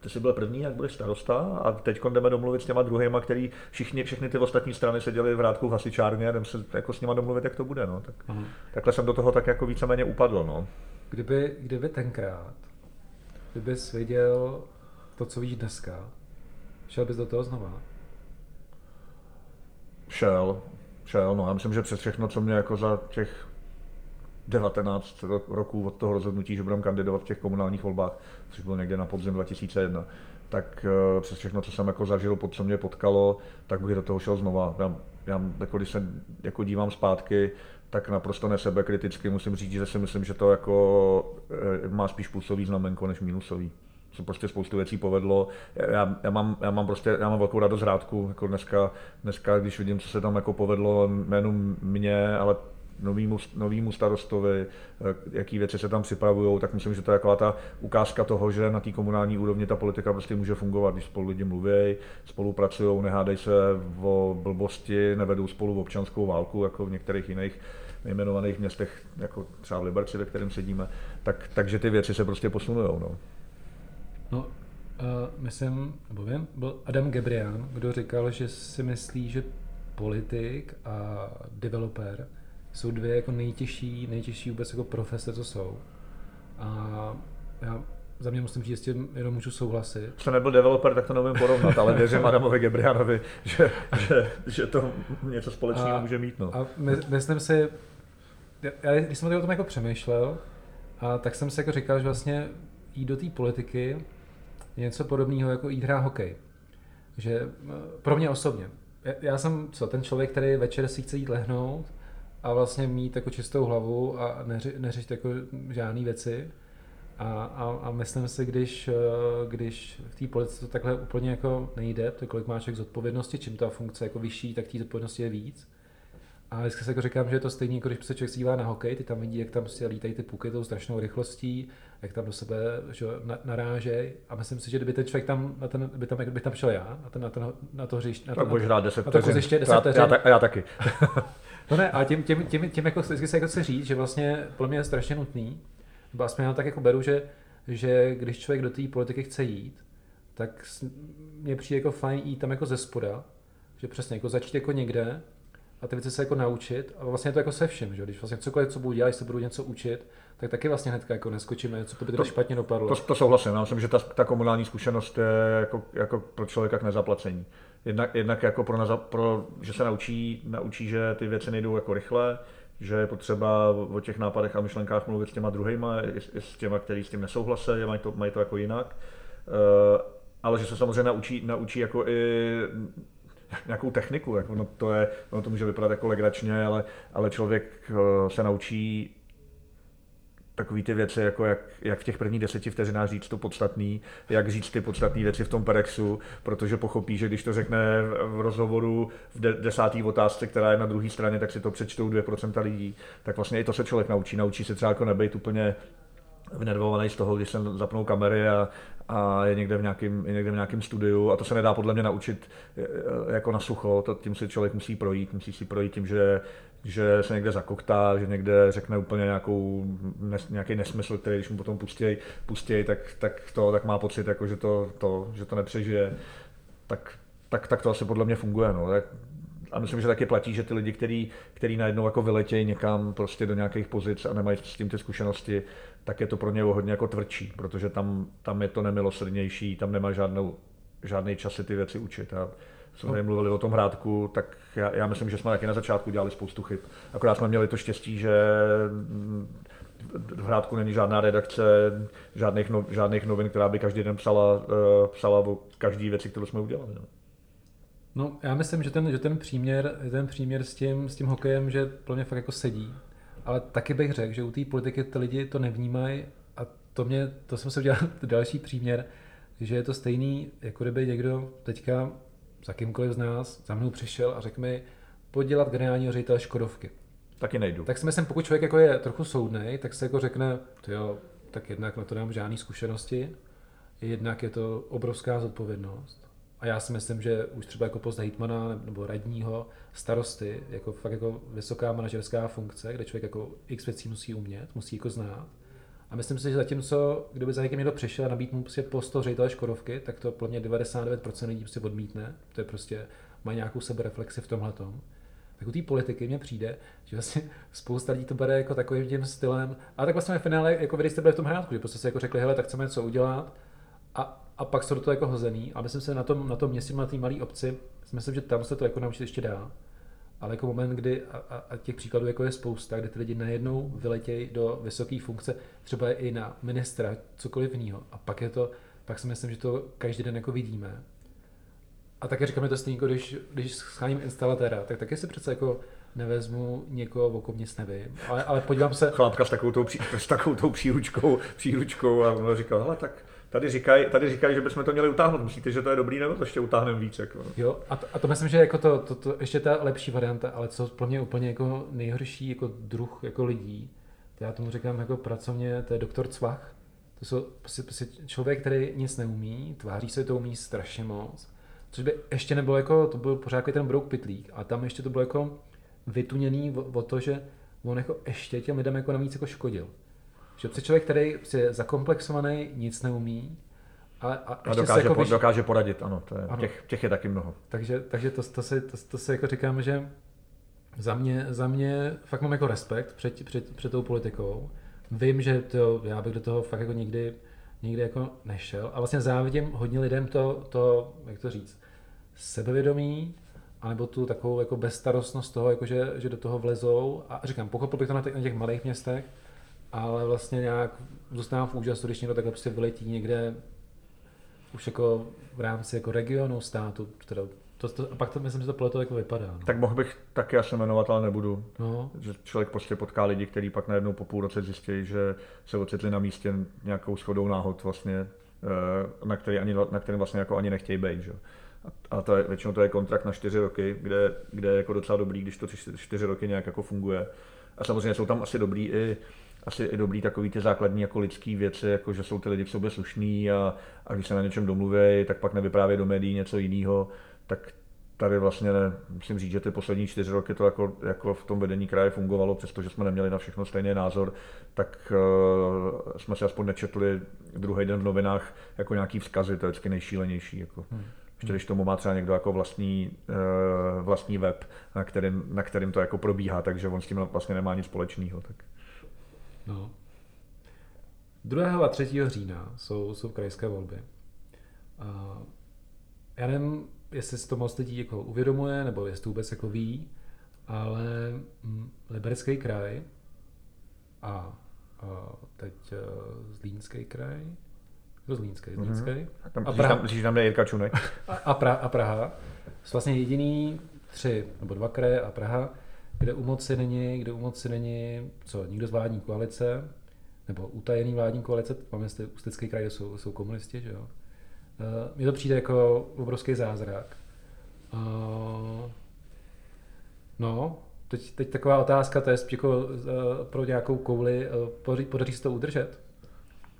ty jsi byl první, jak budeš starosta a teď jdeme domluvit s těma druhýma, který všichni, všechny ty ostatní strany seděli v rádku v hasičárně a jdeme se jako s nima domluvit, jak to bude. No. Tak, uh-huh. Takhle jsem do toho tak jako víceméně upadl. No. Kdyby, kdyby tenkrát, kdybys věděl to, co víš dneska, šel bys do toho znova? Šel, šel. No, já myslím, že přes všechno, co mě jako za těch 19 roků od toho rozhodnutí, že budeme kandidovat v těch komunálních volbách, což bylo někde na podzim 2001, tak eh, přes všechno, co jsem jako zažil, pod co mě potkalo, tak bych do toho šel znova. Já, já jako když se jako dívám zpátky, tak naprosto nesebekriticky musím říct, že si myslím, že to jako eh, má spíš plusový znamenko než minusový se prostě spoustu věcí povedlo. Já, já, mám, já mám prostě, já mám velkou radost rádku, jako dneska, dneska, když vidím, co se tam jako povedlo, nejenom mě, ale novýmu, novýmu starostovi, eh, jaký věci se tam připravují, tak myslím, že to je taková ta ukázka toho, že na té komunální úrovni ta politika prostě může fungovat, když spolu lidi mluví, spolupracují, nehádají se o blbosti, nevedou spolu občanskou válku, jako v některých jiných nejmenovaných městech, jako třeba v Liberci, ve kterém sedíme, tak, takže ty věci se prostě posunují. No. No, uh, myslím, nebo vím, byl Adam Gebrian, kdo říkal, že si myslí, že politik a developer jsou dvě jako nejtěžší, nejtěžší vůbec jako profese, co jsou. A já za mě musím říct, že s tím jenom můžu souhlasit. Jsem nebyl developer, tak to nevím porovnat, ale věřím Adamovi Gebrianovi, že, že, že to něco společného může mít. No. A my, myslím si, já, když jsem o tom jako přemýšlel, a tak jsem si jako říkal, že vlastně jít do té politiky něco podobného jako jít hrát hokej. Že eh, pro mě osobně. Já jsem co, ten člověk, který večer si chce jít lehnout a vlastně mít jako čistou hlavu a neři, neřešit jako žádné věci. A, a, a, myslím si, když, eh, když v té politice to takhle úplně jako nejde, to kolik máš zodpovědnosti, čím ta funkce jako vyšší, tak té zodpovědnosti je víc. A vždycky se jako říkám, že je to stejné, jako když se člověk dívá na hokej, ty tam vidí, jak tam si lítají ty puky tou strašnou rychlostí, jak tam do sebe že, narážejí. A myslím si, že kdyby ten člověk tam, na ten, by tam, by tam šel já, na, ten, na, ten, na to hřiště, na to, budeš hrát 10 na to hřiště 10 já, já, já, já, taky. no ne, a tím, tím, tím, tím jako, vždycky se jako chci říct, že vlastně pro mě je strašně nutný, nebo aspoň já tak jako beru, že, že když člověk do té politiky chce jít, tak mně přijde jako fajn jít tam jako ze spoda, že přesně jako začít jako někde, a ty věci se jako naučit a vlastně je to jako se vším, že když vlastně cokoliv, co budu dělat, když se budu něco učit, tak taky vlastně hnedka jako neskočím na něco, to by to, to špatně dopadlo. To, to souhlasím, já myslím, že ta, ta komunální zkušenost je jako, jako pro člověka k nezaplacení. Jednak, jednak jako pro, neza, pro, že se naučí, naučí, že ty věci nejdou jako rychle, že je potřeba o těch nápadech a myšlenkách mluvit s těma druhýma, i, i s těma, kteří s tím nesouhlasí, mají to, mají to jako jinak. Uh, ale že se samozřejmě naučí, naučí jako i nějakou techniku. Jako no to, je, no to může vypadat jako legračně, ale, ale člověk eh, se naučí takové ty věci, jako jak, jak v těch prvních deseti vteřinách říct to podstatný, jak říct ty podstatné věci v tom perexu, protože pochopí, že když to řekne v rozhovoru v de- desáté otázce, která je na druhé straně, tak si to přečtou 2% lidí, tak vlastně i to se člověk naučí. Naučí se třeba jako nebejt úplně vynervovaný z toho, když se zapnou kamery a, a je někde v, nějakém, je někde v nějakém studiu a to se nedá podle mě naučit e, e, jako na sucho, to, tím si člověk musí projít, musí si projít tím, že, že se někde zakoktá, že někde řekne úplně nějakou, nes, nějaký nesmysl, který když mu potom pustěj, pustěj tak, tak, to, tak má pocit, jako, že, to, to, že to nepřežije, tak, tak, tak to asi podle mě funguje. No. A myslím, že taky platí, že ty lidi, který, který najednou jako vyletějí někam prostě do nějakých pozic a nemají s tím ty zkušenosti, tak je to pro ně hodně jako tvrdší, protože tam, tam je to nemilosrdnější, tam nemá žádnou, žádný čas si ty věci učit. A jsme tady mluvili o tom hrádku, tak já, já myslím, že jsme taky na začátku dělali spoustu chyb. Akorát jsme měli to štěstí, že v Hrádku není žádná redakce, žádných, no, žádných novin, která by každý den psala, uh, psala o každý věci, kterou jsme udělali. No. no já myslím, že ten, že ten příměr, ten příměr s tím, s tím hokejem, že mě fakt jako sedí ale taky bych řekl, že u té politiky ty lidi to nevnímají a to mě, to jsem se udělal další příměr, že je to stejný, jako kdyby někdo teďka za kýmkoliv z nás za mnou přišel a řekl mi, pojď dělat generálního ředitele Škodovky. Taky nejdu. Tak si myslím, pokud člověk jako je trochu soudný, tak se jako řekne, jo, tak jednak na to nemám žádné zkušenosti, jednak je to obrovská zodpovědnost a já si myslím, že už třeba jako post hejtmana nebo radního, starosty, jako fakt jako vysoká manažerská funkce, kde člověk jako x věcí musí umět, musí jako znát. A myslím si, že zatímco, kdyby za někým někdo přišel a nabít mu prostě post toho ředitele Škodovky, tak to plně 99% lidí prostě odmítne. To je prostě, má nějakou sebereflexi v tomhle tak u té politiky mně přijde, že vlastně spousta lidí to bere jako takovým tím stylem, a tak vlastně v finále, jako vy jste byli v tom hrátku, že prostě si jako řekli, hele, tak chceme něco udělat, a a pak jsou do toho jako hozený. A myslím si, že na tom, na tom městě, na té malé obci, myslím, že tam se to jako naučit ještě dá. ale jako moment, kdy, a, a, a těch příkladů jako je spousta, kdy ty lidi najednou vyletějí do vysoké funkce, třeba i na ministra, cokoliv jiného. A pak je to, pak si myslím, že to každý den jako vidíme. A také říkáme to stejně, jako když, když scháním instalatéra, tak taky si přece jako nevezmu někoho, o kom nic nevím, ale, ale podívám se... Chlápka s takovou tou, pří, s takovou tou příručkou, příručkou a on říkal, hele, tak tady říkají, tady říkaj, že bychom to měli utáhnout. Myslíte, že to je dobrý, nebo to ještě utáhneme víc? Jako? Jo, a to, a to myslím, že jako to, to, to, ještě ta lepší varianta, ale co pro mě úplně jako nejhorší jako druh jako lidí, to já tomu říkám jako pracovně, to je doktor Cvach. To jsou prostě, prostě člověk, který nic neumí, tváří se, to umí strašně moc. Což by ještě nebylo jako, to byl pořád jako ten brouk pitlík, a tam ještě to bylo jako vytuněný o, o to, že on jako ještě těm lidem jako navíc jako škodil. Že prostě člověk, který je zakomplexovaný, nic neumí, a, a, a dokáže, jako po, vyš... dokáže poradit, ano, to je, ano. Těch, těch, je taky mnoho. Takže, takže to, to, se, to, to se jako říkám, že za mě, za mě fakt mám jako respekt před, před, před tou politikou. Vím, že to, já bych do toho fakt jako nikdy, nikdy jako nešel a vlastně závidím hodně lidem to, to jak to říct, sebevědomí, anebo tu takovou jako bezstarostnost toho, jako že, že do toho vlezou a říkám, pochopil bych to na těch, na těch malých městech, ale vlastně nějak zůstávám v úžasu, když někdo takhle prostě vyletí někde už jako v rámci jako regionu, státu, teda to, to, a pak to myslím, že to podle toho jako vypadá. No. Tak mohl bych taky asi jmenovat, ale nebudu. No. Že člověk prostě potká lidi, kteří pak najednou po půl roce zjistí, že se ocitli na místě nějakou schodou náhod vlastně, eh, na, který ani, na kterém vlastně jako ani nechtějí být. Že? A to je, většinou to je kontrakt na čtyři roky, kde, kde je jako docela dobrý, když to čtyři roky nějak jako funguje. A samozřejmě jsou tam asi dobrý i asi i dobrý takový ty základní jako lidský věci, jako že jsou ty lidi v sobě slušní a, a když se na něčem domluví, tak pak nevyprávějí do médií něco jiného, tak tady vlastně ne, musím říct, že ty poslední čtyři roky to jako, jako v tom vedení kraje fungovalo, přestože jsme neměli na všechno stejný názor, tak uh, jsme si aspoň nečetli druhý den v novinách jako nějaký vzkazy, to je vždycky nejšílenější. Jako. Hmm. Ještě když tomu má třeba někdo jako vlastní, uh, vlastní web, na kterým, na kterým to jako probíhá, takže on s tím vlastně nemá nic společného. Tak. No. 2. a 3. října jsou, jsou krajské volby. Uh, já nevím, jestli si to moc lidí jako uvědomuje, nebo jestli to vůbec jako ví, ale hm, Liberecký kraj a, a teď uh, Zlínský kraj, to Zlínský, mhm. Zlínský. Mm-hmm. Tam, a Praha. Tam, tam Jirka Čunek. A, a, pra, a Praha. Jsou vlastně jediný tři nebo dva kraje a Praha, kde u moci není, kde u moci není co, nikdo z vládní koalice, nebo utajený vládní koalice, máme jestli Ústecký kraj, jsou, jsou komunisti, že jo. Eh, mně to přijde jako obrovský zázrak. Uh, no, teď, teď taková otázka, to je jako uh, pro nějakou kouli, podaří se to udržet?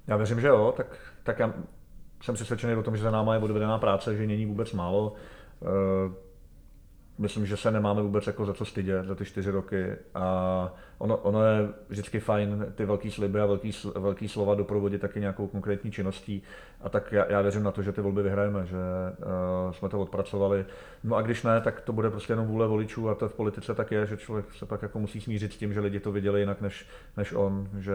Já věřím, že jo, tak, tak já jsem přesvědčený o tom, že za náma je odvedená práce, že není vůbec málo. Myslím, že se nemáme vůbec jako za co stydět za ty čtyři roky a ono, ono je vždycky fajn ty velký sliby a velký, velký slova doprovodit taky nějakou konkrétní činností a tak já, já věřím na to, že ty volby vyhrajeme, že uh, jsme to odpracovali. No a když ne, tak to bude prostě jenom vůle voličů a to v politice tak je, že člověk se pak jako musí smířit s tím, že lidi to viděli jinak než, než on, že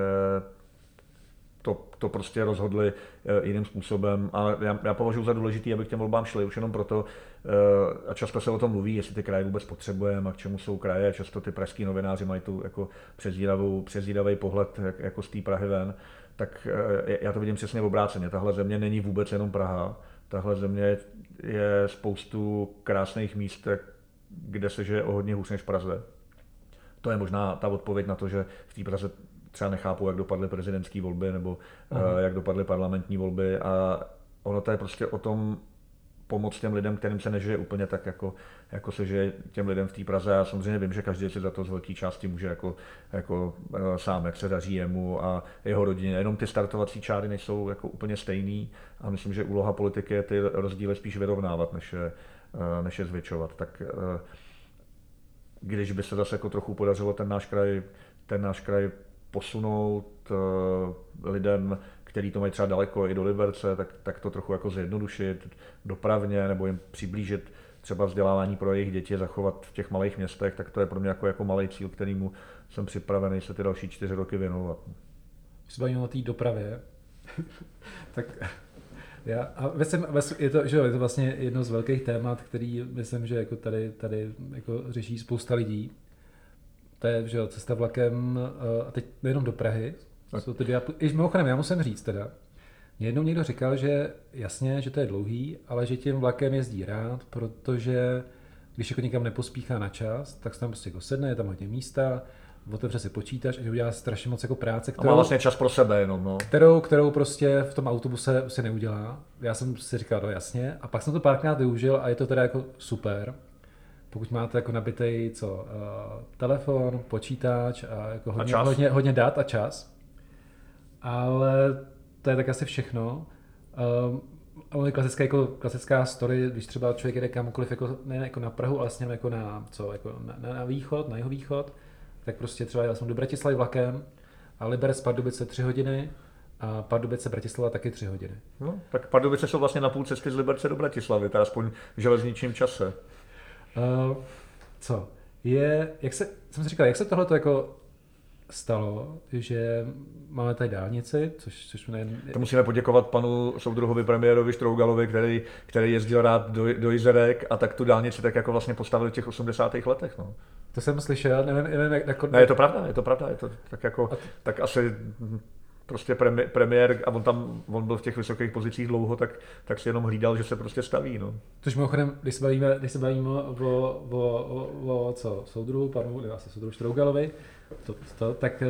to, to prostě rozhodli eh, jiným způsobem. Ale já, já považuji za důležité, aby k těm volbám šli už jenom proto, eh, a často se o tom mluví, jestli ty kraje vůbec potřebujeme a k čemu jsou kraje. Často ty pražský novináři mají tu jako přezíravý pohled jako z té Prahy ven. Tak eh, já to vidím přesně v obráceně. Tahle země není vůbec jenom Praha. Tahle země je spoustu krásných míst, kde se žije o hodně hůř než Praze. To je možná ta odpověď na to, že v té Praze třeba nechápou, jak dopadly prezidentské volby nebo uh, jak dopadly parlamentní volby a ono to je prostě o tom pomoct těm lidem, kterým se nežije úplně tak, jako, jako se žije těm lidem v té Praze. A samozřejmě vím, že každý si za to z velké části může jako, jako uh, sám, jak se daří jemu a jeho rodině. Jenom ty startovací čáry nejsou jako úplně stejný a myslím, že úloha politiky je ty rozdíly spíš vyrovnávat, než je, uh, než je zvětšovat. Tak když by se zase jako trochu podařilo ten náš kraj, ten náš kraj posunout eh, lidem, kteří to mají třeba daleko i do Liberce, tak, tak to trochu jako zjednodušit dopravně nebo jim přiblížit třeba vzdělávání pro jejich děti, zachovat v těch malých městech, tak to je pro mě jako, jako malý cíl, kterýmu jsem připravený se ty další čtyři roky věnovat. Když se bavíme o té dopravě, tak Já, a myslím, je to, že je to vlastně jedno z velkých témat, který myslím, že jako tady, tady jako řeší spousta lidí. To je, že jo, cesta vlakem, eh, a teď nejenom do Prahy, tak. jsou ty dvě, i mimochodem, já musím říct teda, mě jednou někdo říkal, že jasně, že to je dlouhý, ale že tím vlakem jezdí rád, protože když jako někam nepospíchá na čas, tak se tam prostě jako sedne, je tam hodně místa, otevře si počítač a že udělá strašně moc jako práce, kterou, a má vlastně čas pro sebe jenom, no. kterou, kterou prostě v tom autobuse si neudělá. Já jsem si říkal, no jasně, a pak jsem to párkrát využil a je to teda jako super. Pokud máte jako nabitý co, uh, telefon, počítač a jako hodně, a hodně, hodně dat a čas. Ale to je tak asi všechno. Um, ale je klasická, jako, klasická story, když třeba člověk jede kamkoliv, jako, ne jako na Prahu, ale vlastně jako na, co, jako na, na, na východ, na jeho východ, tak prostě třeba já jsem do Bratislavy vlakem a Liberec Pardubice 3 hodiny a Pardubice Bratislava taky 3 hodiny. No, tak Pardubice jsou vlastně na půl cesty z Liberce do Bratislavy, teda aspoň v železničním čase. Uh, co? Je, jak se, jsem si říkal, jak se tohle jako stalo, že máme tady dálnici, což, což nejen... To musíme poděkovat panu soudruhovi premiérovi Štrougalovi, který, který jezdil rád do, do Jizerek a tak tu dálnici tak jako vlastně postavil v těch 80. letech. No. To jsem slyšel, nevím, nevím jak... Jako... Ne, je to pravda, je to pravda, je to tak jako, t... tak asi prostě premiér, a on tam, on byl v těch vysokých pozicích dlouho, tak, tak si jenom hlídal, že se prostě staví, no. Což mimochodem, když se bavíme, když se bavíme o, o, o, o, co, soudruhu, panu, asi soudruhu Štrougalovi, to, to, tak eh,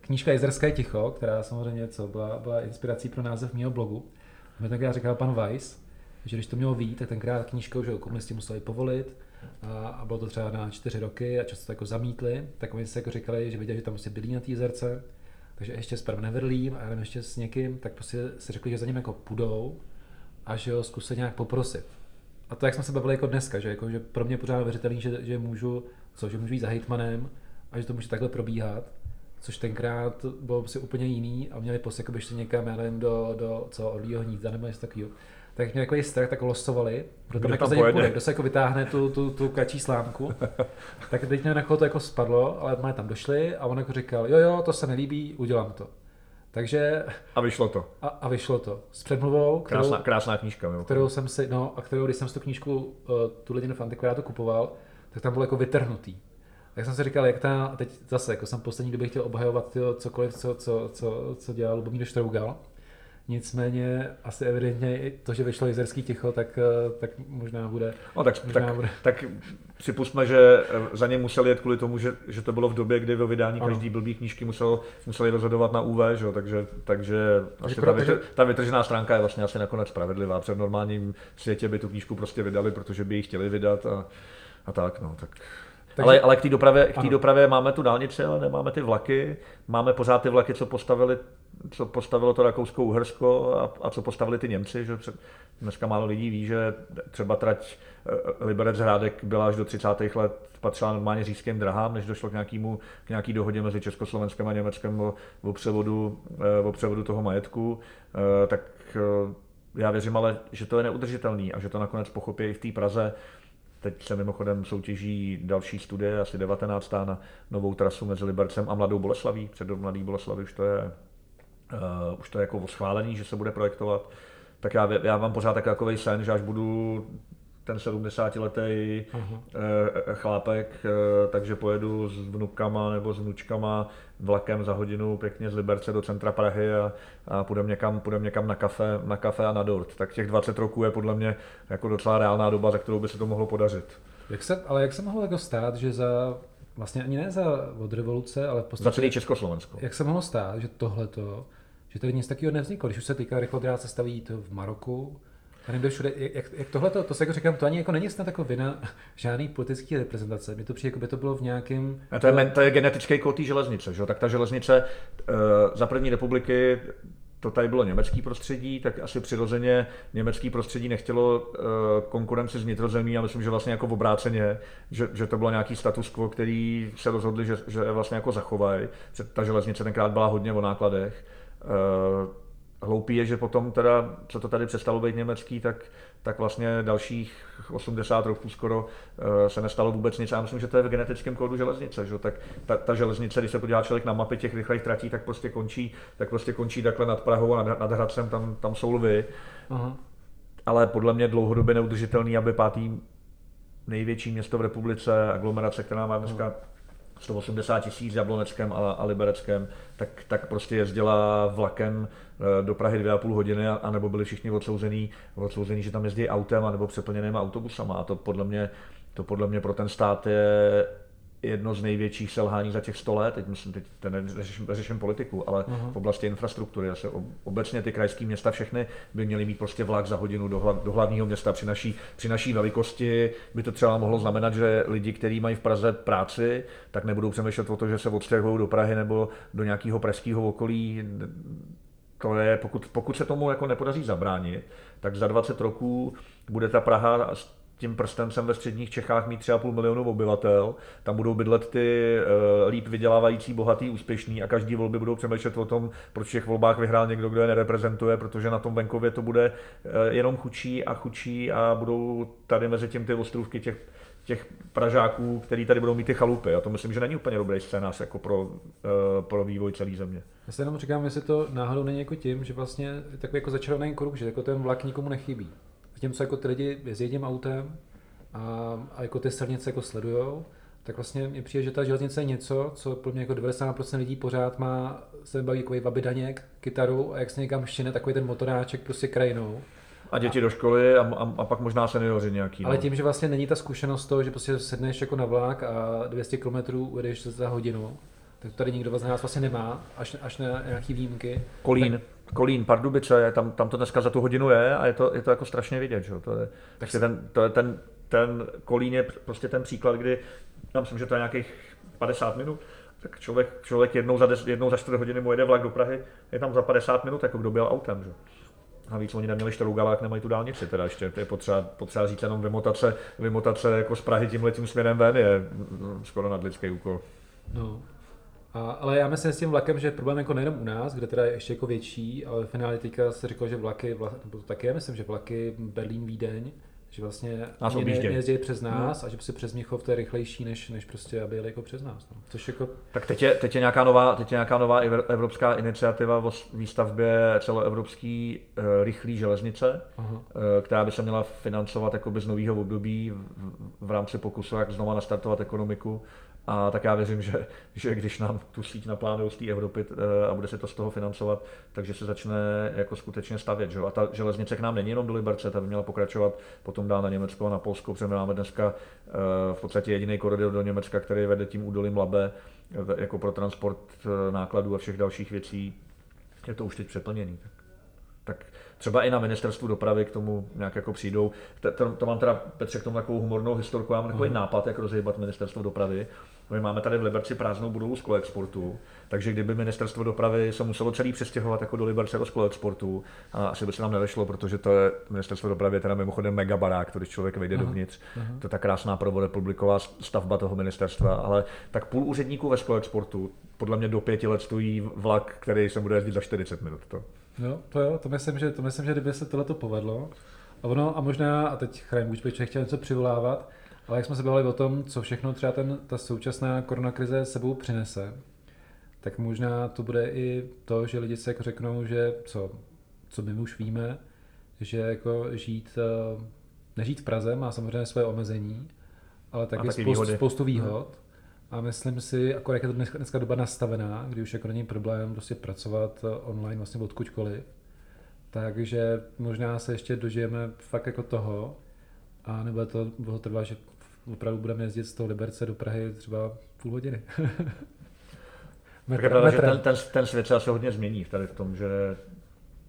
knížka Jezerské ticho, která samozřejmě co, byla, byla inspirací pro název mého blogu, mi tak já říkal pan Weiss, že když to mělo vít, tak tenkrát knížku, že komunisti museli povolit, a, a bylo to třeba na čtyři roky a často to jako zamítli, tak oni se jako říkali, že viděli, že tam prostě bydlí na té jezerce, takže ještě s Prav Neverlím a já ještě s někým, tak prostě si řekli, že za ním jako půjdou a že ho zkusí nějak poprosit. A to, jak jsme se bavili jako dneska, že, jako, že pro mě pořád věřitelný, že, že můžu, co, že můžu jít za hejtmanem a že to může takhle probíhat, což tenkrát bylo prostě úplně jiný a měli prostě jako někam, já nevím, do, do co, orlího hnízda nebo něco takového tak mě jako strach, tak losovali, kdo tam jako za půjde, kdo se jako vytáhne tu, tu, tu kačí slámku. tak teď nevím, jako to jako spadlo, ale jsme tam došli a on jako říkal, jo jo, to se nelíbí, udělám to. Takže... A vyšlo to. A, a vyšlo to. S předmluvou, kterou, krásná, krásná knížka. Mimo. Kterou jsem si, no a kterou, když jsem si tu knížku, uh, tu lidinu v antikvářu kupoval, tak tam bylo jako vytrhnutý. Tak jsem si říkal, jak ta, teď zase, jako jsem poslední době chtěl obhajovat tyjo, cokoliv, co, co, co, co dělal Lubomír Štrougal, Nicméně asi evidentně i to, že vyšlo jezerský ticho, tak, eh, tak možná bude. No, tak, možná tak, bude. tak připustme, že eh, za ně museli jet kvůli tomu, že, že to bylo v době, kdy ve vydání ano. každý blbý knížky musel, museli rozhodovat na UV, že? takže, takže asi ta, vytr, ta vytržená stránka je vlastně asi nakonec spravedlivá. Před normálním světě by tu knížku prostě vydali, protože by ji chtěli vydat a, a tak. No, tak. Takže, ale, ale k té dopravě, k dopravě máme tu dálnici, ale nemáme ty vlaky. Máme pořád ty vlaky, co postavili co postavilo to Rakousko-Uhersko a, a co postavili ty Němci. Že dneska málo lidí ví, že třeba trať eh, Liberec Hrádek byla až do 30. let patřila normálně říšským drahám, než došlo k, nějakému, k nějaký dohodě mezi Československem a Německem o, o, převodu, eh, o převodu toho majetku. Eh, tak já věřím ale, že to je neudržitelný a že to nakonec pochopí i v té Praze. Teď se mimochodem soutěží další studie, asi 19. na novou trasu mezi Libercem a Mladou Boleslaví. Před Mladý Boleslaví už to je uh, už to je jako schválený, že se bude projektovat, tak já, já mám pořád takový sen, že až budu ten 70-letý uh-huh. uh, chlápek, uh, takže pojedu s vnukama nebo s vnučkama vlakem za hodinu pěkně z Liberce do centra Prahy a, a půjdeme někam, půjdem někam na, kafe, na kafe a na dort. Tak těch 20 roků je podle mě jako docela reálná doba, za kterou by se to mohlo podařit. Jak se, ale jak se mohlo jako stát, že za vlastně ani ne za od revoluce, ale v podstatě... Za celý Československo. Jak se mohlo stát, že tohleto že tady nic takového nevzniklo. Když už se týká rychlodráha, se staví to v Maroku, a nevím, všude, jak, jak tohle, to, to se jako říkám, to ani jako není snad jako vina žádný politický reprezentace. Mně to přijde, jako by to bylo v nějakém... A to je, to je genetický kód železnice, že? tak ta železnice uh, za první republiky to tady bylo německý prostředí, tak asi přirozeně německý prostředí nechtělo uh, konkurenci z nitrozemí a myslím, že vlastně jako v obráceně, že, že to bylo nějaký status quo, který se rozhodli, že, že vlastně jako zachovají. Ta železnice tenkrát byla hodně o nákladech Eh, hloupý je, že potom teda, co to tady přestalo být německý, tak, tak vlastně dalších 80 roků skoro eh, se nestalo vůbec nic. Já myslím, že to je v genetickém kódu železnice. Že? Tak ta, ta, železnice, když se podívá člověk na mapy těch rychlých tratí, tak prostě končí, tak prostě končí takhle nad Prahou a nad, nad Hradcem, tam, tam jsou lvy. Aha. Ale podle mě dlouhodobě neudržitelný, aby pátý největší město v republice, aglomerace, která má dneska 180 tisíc Jabloneckem a, a Libereckém, tak, tak prostě jezdila vlakem eh, do Prahy dvě a půl hodiny, a, nebo byli všichni odsouzený, odsouzený, že tam jezdí autem a nebo přeplněnými autobusama. A to podle mě, to podle mě pro ten stát je jedno z největších selhání za těch 100 let, teď myslím, teď neřeším, neřeším politiku, ale uh-huh. v oblasti infrastruktury. Asi obecně ty krajské města všechny by měly mít prostě vlak za hodinu do, hlav, do hlavního města při naší, při naší velikosti. By to třeba mohlo znamenat, že lidi, kteří mají v Praze práci, tak nebudou přemýšlet o to, že se odstěhují do Prahy nebo do nějakého pražského okolí. To je, pokud, pokud se tomu jako nepodaří zabránit, tak za 20 roků bude ta Praha tím prstencem ve středních Čechách mít 3,5 milionu obyvatel, tam budou bydlet ty uh, líp vydělávající, bohatý, úspěšný a každý volby budou přemýšlet o tom, proč v těch volbách vyhrál někdo, kdo je nereprezentuje, protože na tom venkově to bude uh, jenom chučí a chučí a budou tady mezi tím ty ostrůvky těch těch Pražáků, který tady budou mít ty chalupy. A to myslím, že není úplně dobrý scénář jako pro, uh, pro vývoj celé země. Já se jenom říkám, jestli to náhodou není jako tím, že vlastně takový jako začarovaný kruh, že jako ten vlak nikomu nechybí. Zatímco jako ty lidi jezdí tím autem a, a jako ty silnice jako sledujou, tak vlastně mi přijde, že ta železnice je něco, co pro mě jako 90% lidí pořád má, se baví jako vabidaněk, kytaru a jak se někam šine takový ten motoráček prostě krajinou. A děti a, do školy a, a, a pak možná seniori nějaký. No. Ale tím, že vlastně není ta zkušenost toho, že prostě sedneš jako na vlak a 200 km ujedeš za hodinu, tady nikdo z nás vlastně nemá, až, až na nějaký výjimky. Kolín. Tak, Kolín, Pardubice, tam, tam to dneska za tu hodinu je a je to, je to jako strašně vidět. Že? To, je, tak si... ten, to je ten, ten Kolín je prostě ten příklad, kdy já myslím, že to je nějakých 50 minut, tak člověk, člověk jednou za, des, jednou za 4 hodiny mu jede vlak do Prahy, je tam za 50 minut, jako kdo byl autem. Že? A víc oni neměli Štarougalák, nemají tu dálnici, teda ještě to je potřeba, potřeba říct jenom vymotace, vymotace jako z Prahy tímhle tím směrem ven je mm, skoro nadlidský úkol. No, a, ale já myslím s tím vlakem, že problém jako nejenom u nás, kde teda je ještě jako větší, ale v finále teďka se řeklo, že vlaky, vlak, nebo to taky myslím, že vlaky Berlín, Vídeň, že vlastně nás ne, nejezdí přes nás no. a že prostě přes Měchov to je rychlejší, než, než prostě, aby jeli jako přes nás. No. Což jako... Tak teď je, teď, je nějaká nová, teď je nějaká nová evropská iniciativa o výstavbě celoevropský uh, rychlý železnice, Aha. Uh, která by se měla financovat jako z nového období v, v rámci pokusu, jak znova nastartovat ekonomiku a tak já věřím, že, že když nám tu síť naplánují z té Evropy eh, a bude se to z toho financovat, takže se začne jako skutečně stavět. Že? A ta železnice k nám není jenom do Liberce, ta by měla pokračovat potom dál na Německo a na Polsko, protože my máme dneska eh, v podstatě jediný koridor do Německa, který vede tím údolím Labe jako pro transport eh, nákladů a všech dalších věcí. Je to už teď přeplněný. Tak, tak třeba i na ministerstvu dopravy k tomu nějak jako přijdou. To, to, to mám teda, Petře, k tomu takovou humornou historku, já mám takový uh-huh. nápad, jak rozhýbat ministerstvo dopravy. My máme tady v Liberci prázdnou budovu z exportu, takže kdyby ministerstvo dopravy se muselo celý přestěhovat jako do Liberce do exportu, a asi by se nám nevešlo, protože to je ministerstvo dopravy je teda mimochodem mega barák, když člověk vejde dovnitř. Uh-huh. To je ta krásná prvorepubliková stavba toho ministerstva, ale tak půl úředníků ve exportu podle mě do pěti let stojí vlak, který se bude jezdit za 40 minut. To. Jo, to jo, to myslím, že, to myslím, že kdyby se tohle povedlo, a ono, a možná, a teď Chrajm Bučbek chtěl něco přivolávat, ale jak jsme se bavili o tom, co všechno třeba ten, ta současná koronakrize sebou přinese, tak možná to bude i to, že lidi se jako řeknou, že co, co my už víme, že jako žít, eh, nežít v Praze má samozřejmě své omezení, ale taky, taky spoustu, spoustu výhod. A myslím si, jako jak je to dneska, dneska doba nastavená, kdy už jako není problém prostě pracovat eh, online vlastně odkudkoliv, takže možná se ještě dožijeme fakt jako toho, a nebo to bylo trvá, že opravdu budeme jezdit z toho Liberce do Prahy třeba půl hodiny. Metr, je že ten, ten, ten svět se asi hodně změní tady v tom, že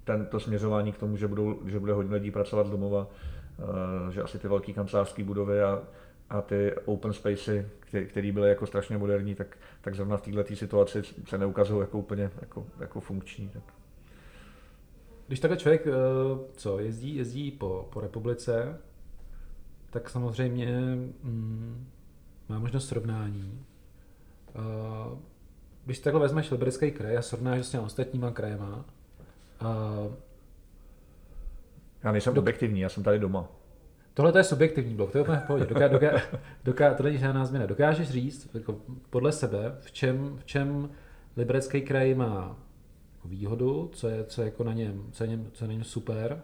tento směřování k tomu, že, budou, že bude hodně lidí pracovat z domova, uh, že asi ty velké kancelářské budovy a, a ty open spacey, které byly jako strašně moderní, tak, tak zrovna v této situaci se neukazují jako úplně jako, jako funkční. Tak. Když takhle člověk, eh, co, jezdí, jezdí po, po republice, tak samozřejmě mm, má možnost srovnání. Uh, když takhle vezmeš Liberecký kraj a srovnáš s těmi ostatníma krajema, Uh, já nejsem do... objektivní, já jsem tady doma. Tohle to je subjektivní blok, to je úplně v pohodě. Doká, doká, doká, to není žádná změna. Dokážeš říct jako podle sebe, v čem, v čem Liberecký kraj má výhodu, co je, co je jako na něm, co je, něm, co je na něm super.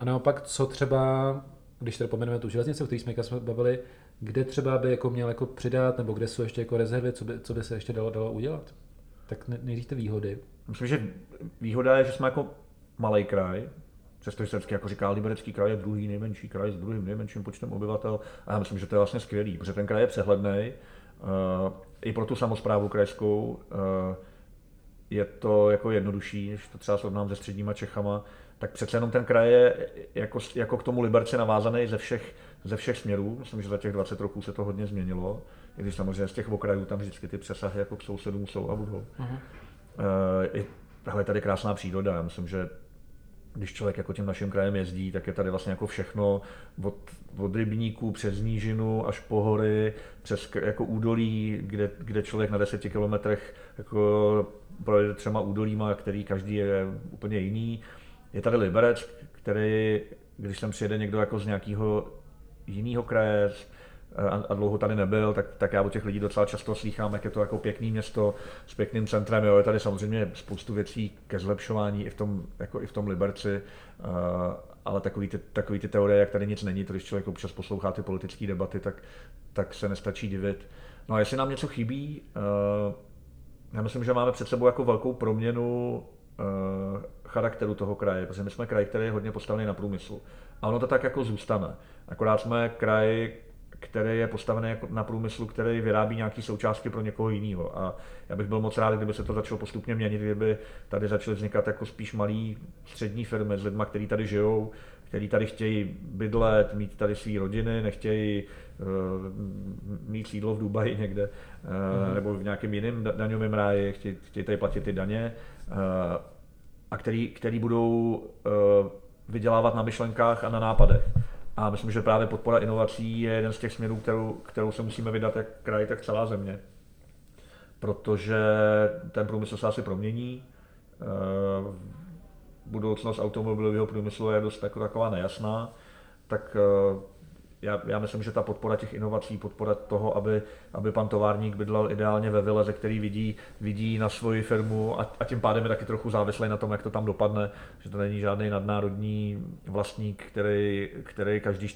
A naopak, co třeba, když tady pomenujeme tu železnici, o které jsme jsme bavili, kde třeba by jako měl jako přidat, nebo kde jsou ještě jako rezervy, co by, co by se ještě dalo, dalo udělat? Tak nejdřív ty výhody. Myslím, že výhoda je, že jsme jako malý kraj, přestože se vždycky jako říká, Liberecký kraj je druhý nejmenší kraj s druhým nejmenším počtem obyvatel. A já myslím, že to je vlastně skvělý, protože ten kraj je přehledný. Uh, I pro tu samozprávu krajskou uh, je to jako jednodušší, než to třeba srovnám se středníma Čechama, tak přece jenom ten kraj je jako, jako k tomu Liberci navázaný ze všech, ze všech směrů. Myslím, že za těch 20 roků se to hodně změnilo. I když samozřejmě z těch okrajů tam vždycky ty přesahy jako k sousedům jsou a budou. Uh-huh. Uh, je, je tady krásná příroda. Já myslím, že když člověk jako tím naším krajem jezdí, tak je tady vlastně jako všechno od, od rybníků přes nížinu až po hory, přes jako údolí, kde, kde člověk na deseti kilometrech jako projede třema údolíma, který každý je úplně jiný. Je tady Liberec, který, když sem přijede někdo jako z nějakého jiného kraje, a, a dlouho tady nebyl, tak, tak já od těch lidí docela často slýchám, jak je to jako pěkný město s pěkným centrem. Jo, je tady samozřejmě spoustu věcí ke zlepšování i v tom, jako i v tom Liberci, uh, ale takový ty, takový ty teorie, jak tady nic není, to když člověk občas poslouchá ty politické debaty, tak, tak se nestačí divit. No a jestli nám něco chybí, uh, já myslím, že máme před sebou jako velkou proměnu uh, charakteru toho kraje, protože my jsme kraj, který je hodně postavený na průmyslu. A ono to tak jako zůstane. Akorát jsme kraj, který je postavený jako na průmyslu, který vyrábí nějaké součástky pro někoho jiného. A já bych byl moc rád, kdyby se to začalo postupně měnit, kdyby tady začaly vznikat jako spíš malé střední firmy s lidmi, kteří tady žijou, kteří tady chtějí bydlet, mít tady své rodiny, nechtějí uh, mít sídlo v Dubaji někde uh, mm-hmm. nebo v nějakém jiném daňovém ráji, chtějí, chtějí tady platit ty daně uh, a který, který budou uh, vydělávat na myšlenkách a na nápadech. A myslím, že právě podpora inovací je jeden z těch směrů, kterou, kterou se musíme vydat jak kraj, tak celá země. Protože ten průmysl se asi promění. Eh, budoucnost automobilového průmyslu je dost jako taková nejasná. Tak eh, já, já myslím, že ta podpora těch inovací, podpora toho, aby, aby pan továrník bydlel ideálně ve vile, ze který vidí, vidí na svoji firmu a, a tím pádem je taky trochu závislý na tom, jak to tam dopadne, že to není žádný nadnárodní vlastník, který, který každý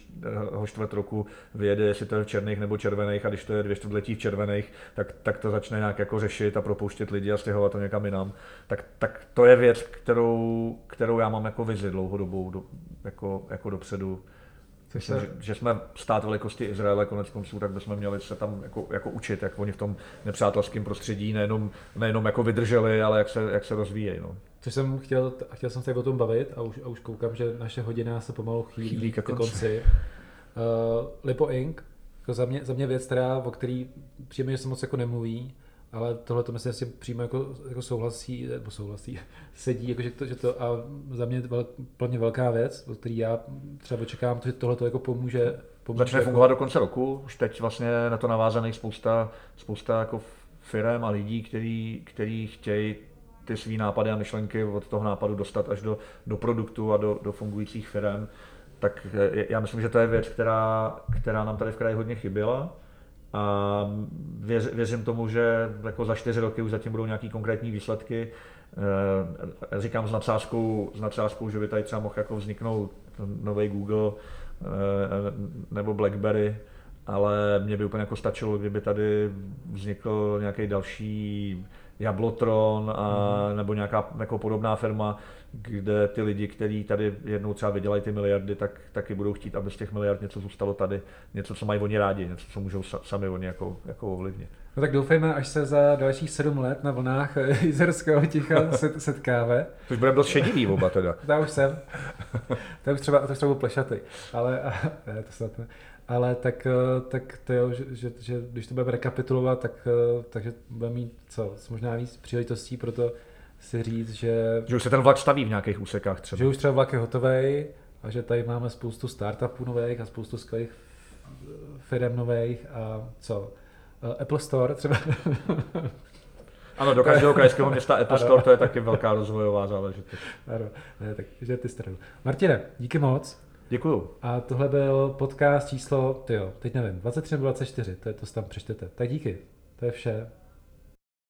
ho čtvrt roku vyjede, jestli to je v černých nebo červených a když to je dvě čtvrtletí v červených, tak, tak to začne nějak jako řešit a propouštět lidi a stěhovat to někam jinam. Tak, tak to je věc, kterou, kterou já mám jako vizi dlouhodobou, do, jako, jako dopředu Myslím, se... že, že, jsme stát velikosti Izraele konec konců, tak bychom měli se tam jako, jako učit, jak oni v tom nepřátelském prostředí nejenom, nejenom jako vydrželi, ale jak se, jak se rozvíjejí. No. Což jsem chtěl, chtěl jsem se o tom bavit a už, a už koukám, že naše hodina se pomalu chýlí, chýlí ke konci. konci. Uh, Lipo Inc. Jako za, mě, za mě věc, která, o který příjemně, že se moc jako nemluví, ale tohle to myslím, že přímo jako, jako souhlasí, nebo souhlasí, sedí, jako, že, to, že to a za mě vel, plně velká věc, o který já třeba očekávám, že tohle to jako pomůže. pomůže Začne jako... fungovat do konce roku, už teď vlastně na to navázaných spousta, spousta jako firm a lidí, který, který chtějí ty své nápady a myšlenky od toho nápadu dostat až do, do produktu a do, do fungujících firm. Tak já myslím, že to je věc, která, která nám tady v kraji hodně chyběla a věř, věřím tomu, že jako za čtyři roky už zatím budou nějaký konkrétní výsledky. E, říkám s nadsázkou, s nadsázkou, že by tady třeba mohl jako vzniknout nový Google e, nebo BlackBerry, ale mě by úplně jako stačilo, kdyby tady vznikl nějaký další Jablotron a, mm. nebo nějaká jako podobná firma, kde ty lidi, kteří tady jednou třeba vydělají ty miliardy, tak taky budou chtít, aby z těch miliard něco zůstalo tady, něco, co mají oni rádi, něco, co můžou sami oni jako, jako ovlivnit. No tak doufejme, až se za dalších sedm let na vlnách jizerského ticha setkáme. Už budeme dost šedivý oba teda. to už jsem. To už třeba, to už třeba plešatý, ale ne, to snad ne. Ale tak, eh, tak to jo, že, že, že, když to budeme rekapitulovat, tak, eh, takže budeme mít co, možná víc příležitostí pro to si říct, že... Že už se ten vlak staví v nějakých úsekách třeba. Že už třeba vlak je hotový a že tady máme spoustu startupů nových a spoustu skvělých firm nových a co? Eh, Apple Store třeba. Ano, do každého krajského města Apple Store, to je taky velká rozvojová záležitost. Ano, ne, tak že ty stranu. Martine, díky moc. Děkuju. A tohle byl podcast číslo, tyjo, teď nevím, 23 nebo 24, to je to, tam přečtete. Tak díky, to je vše.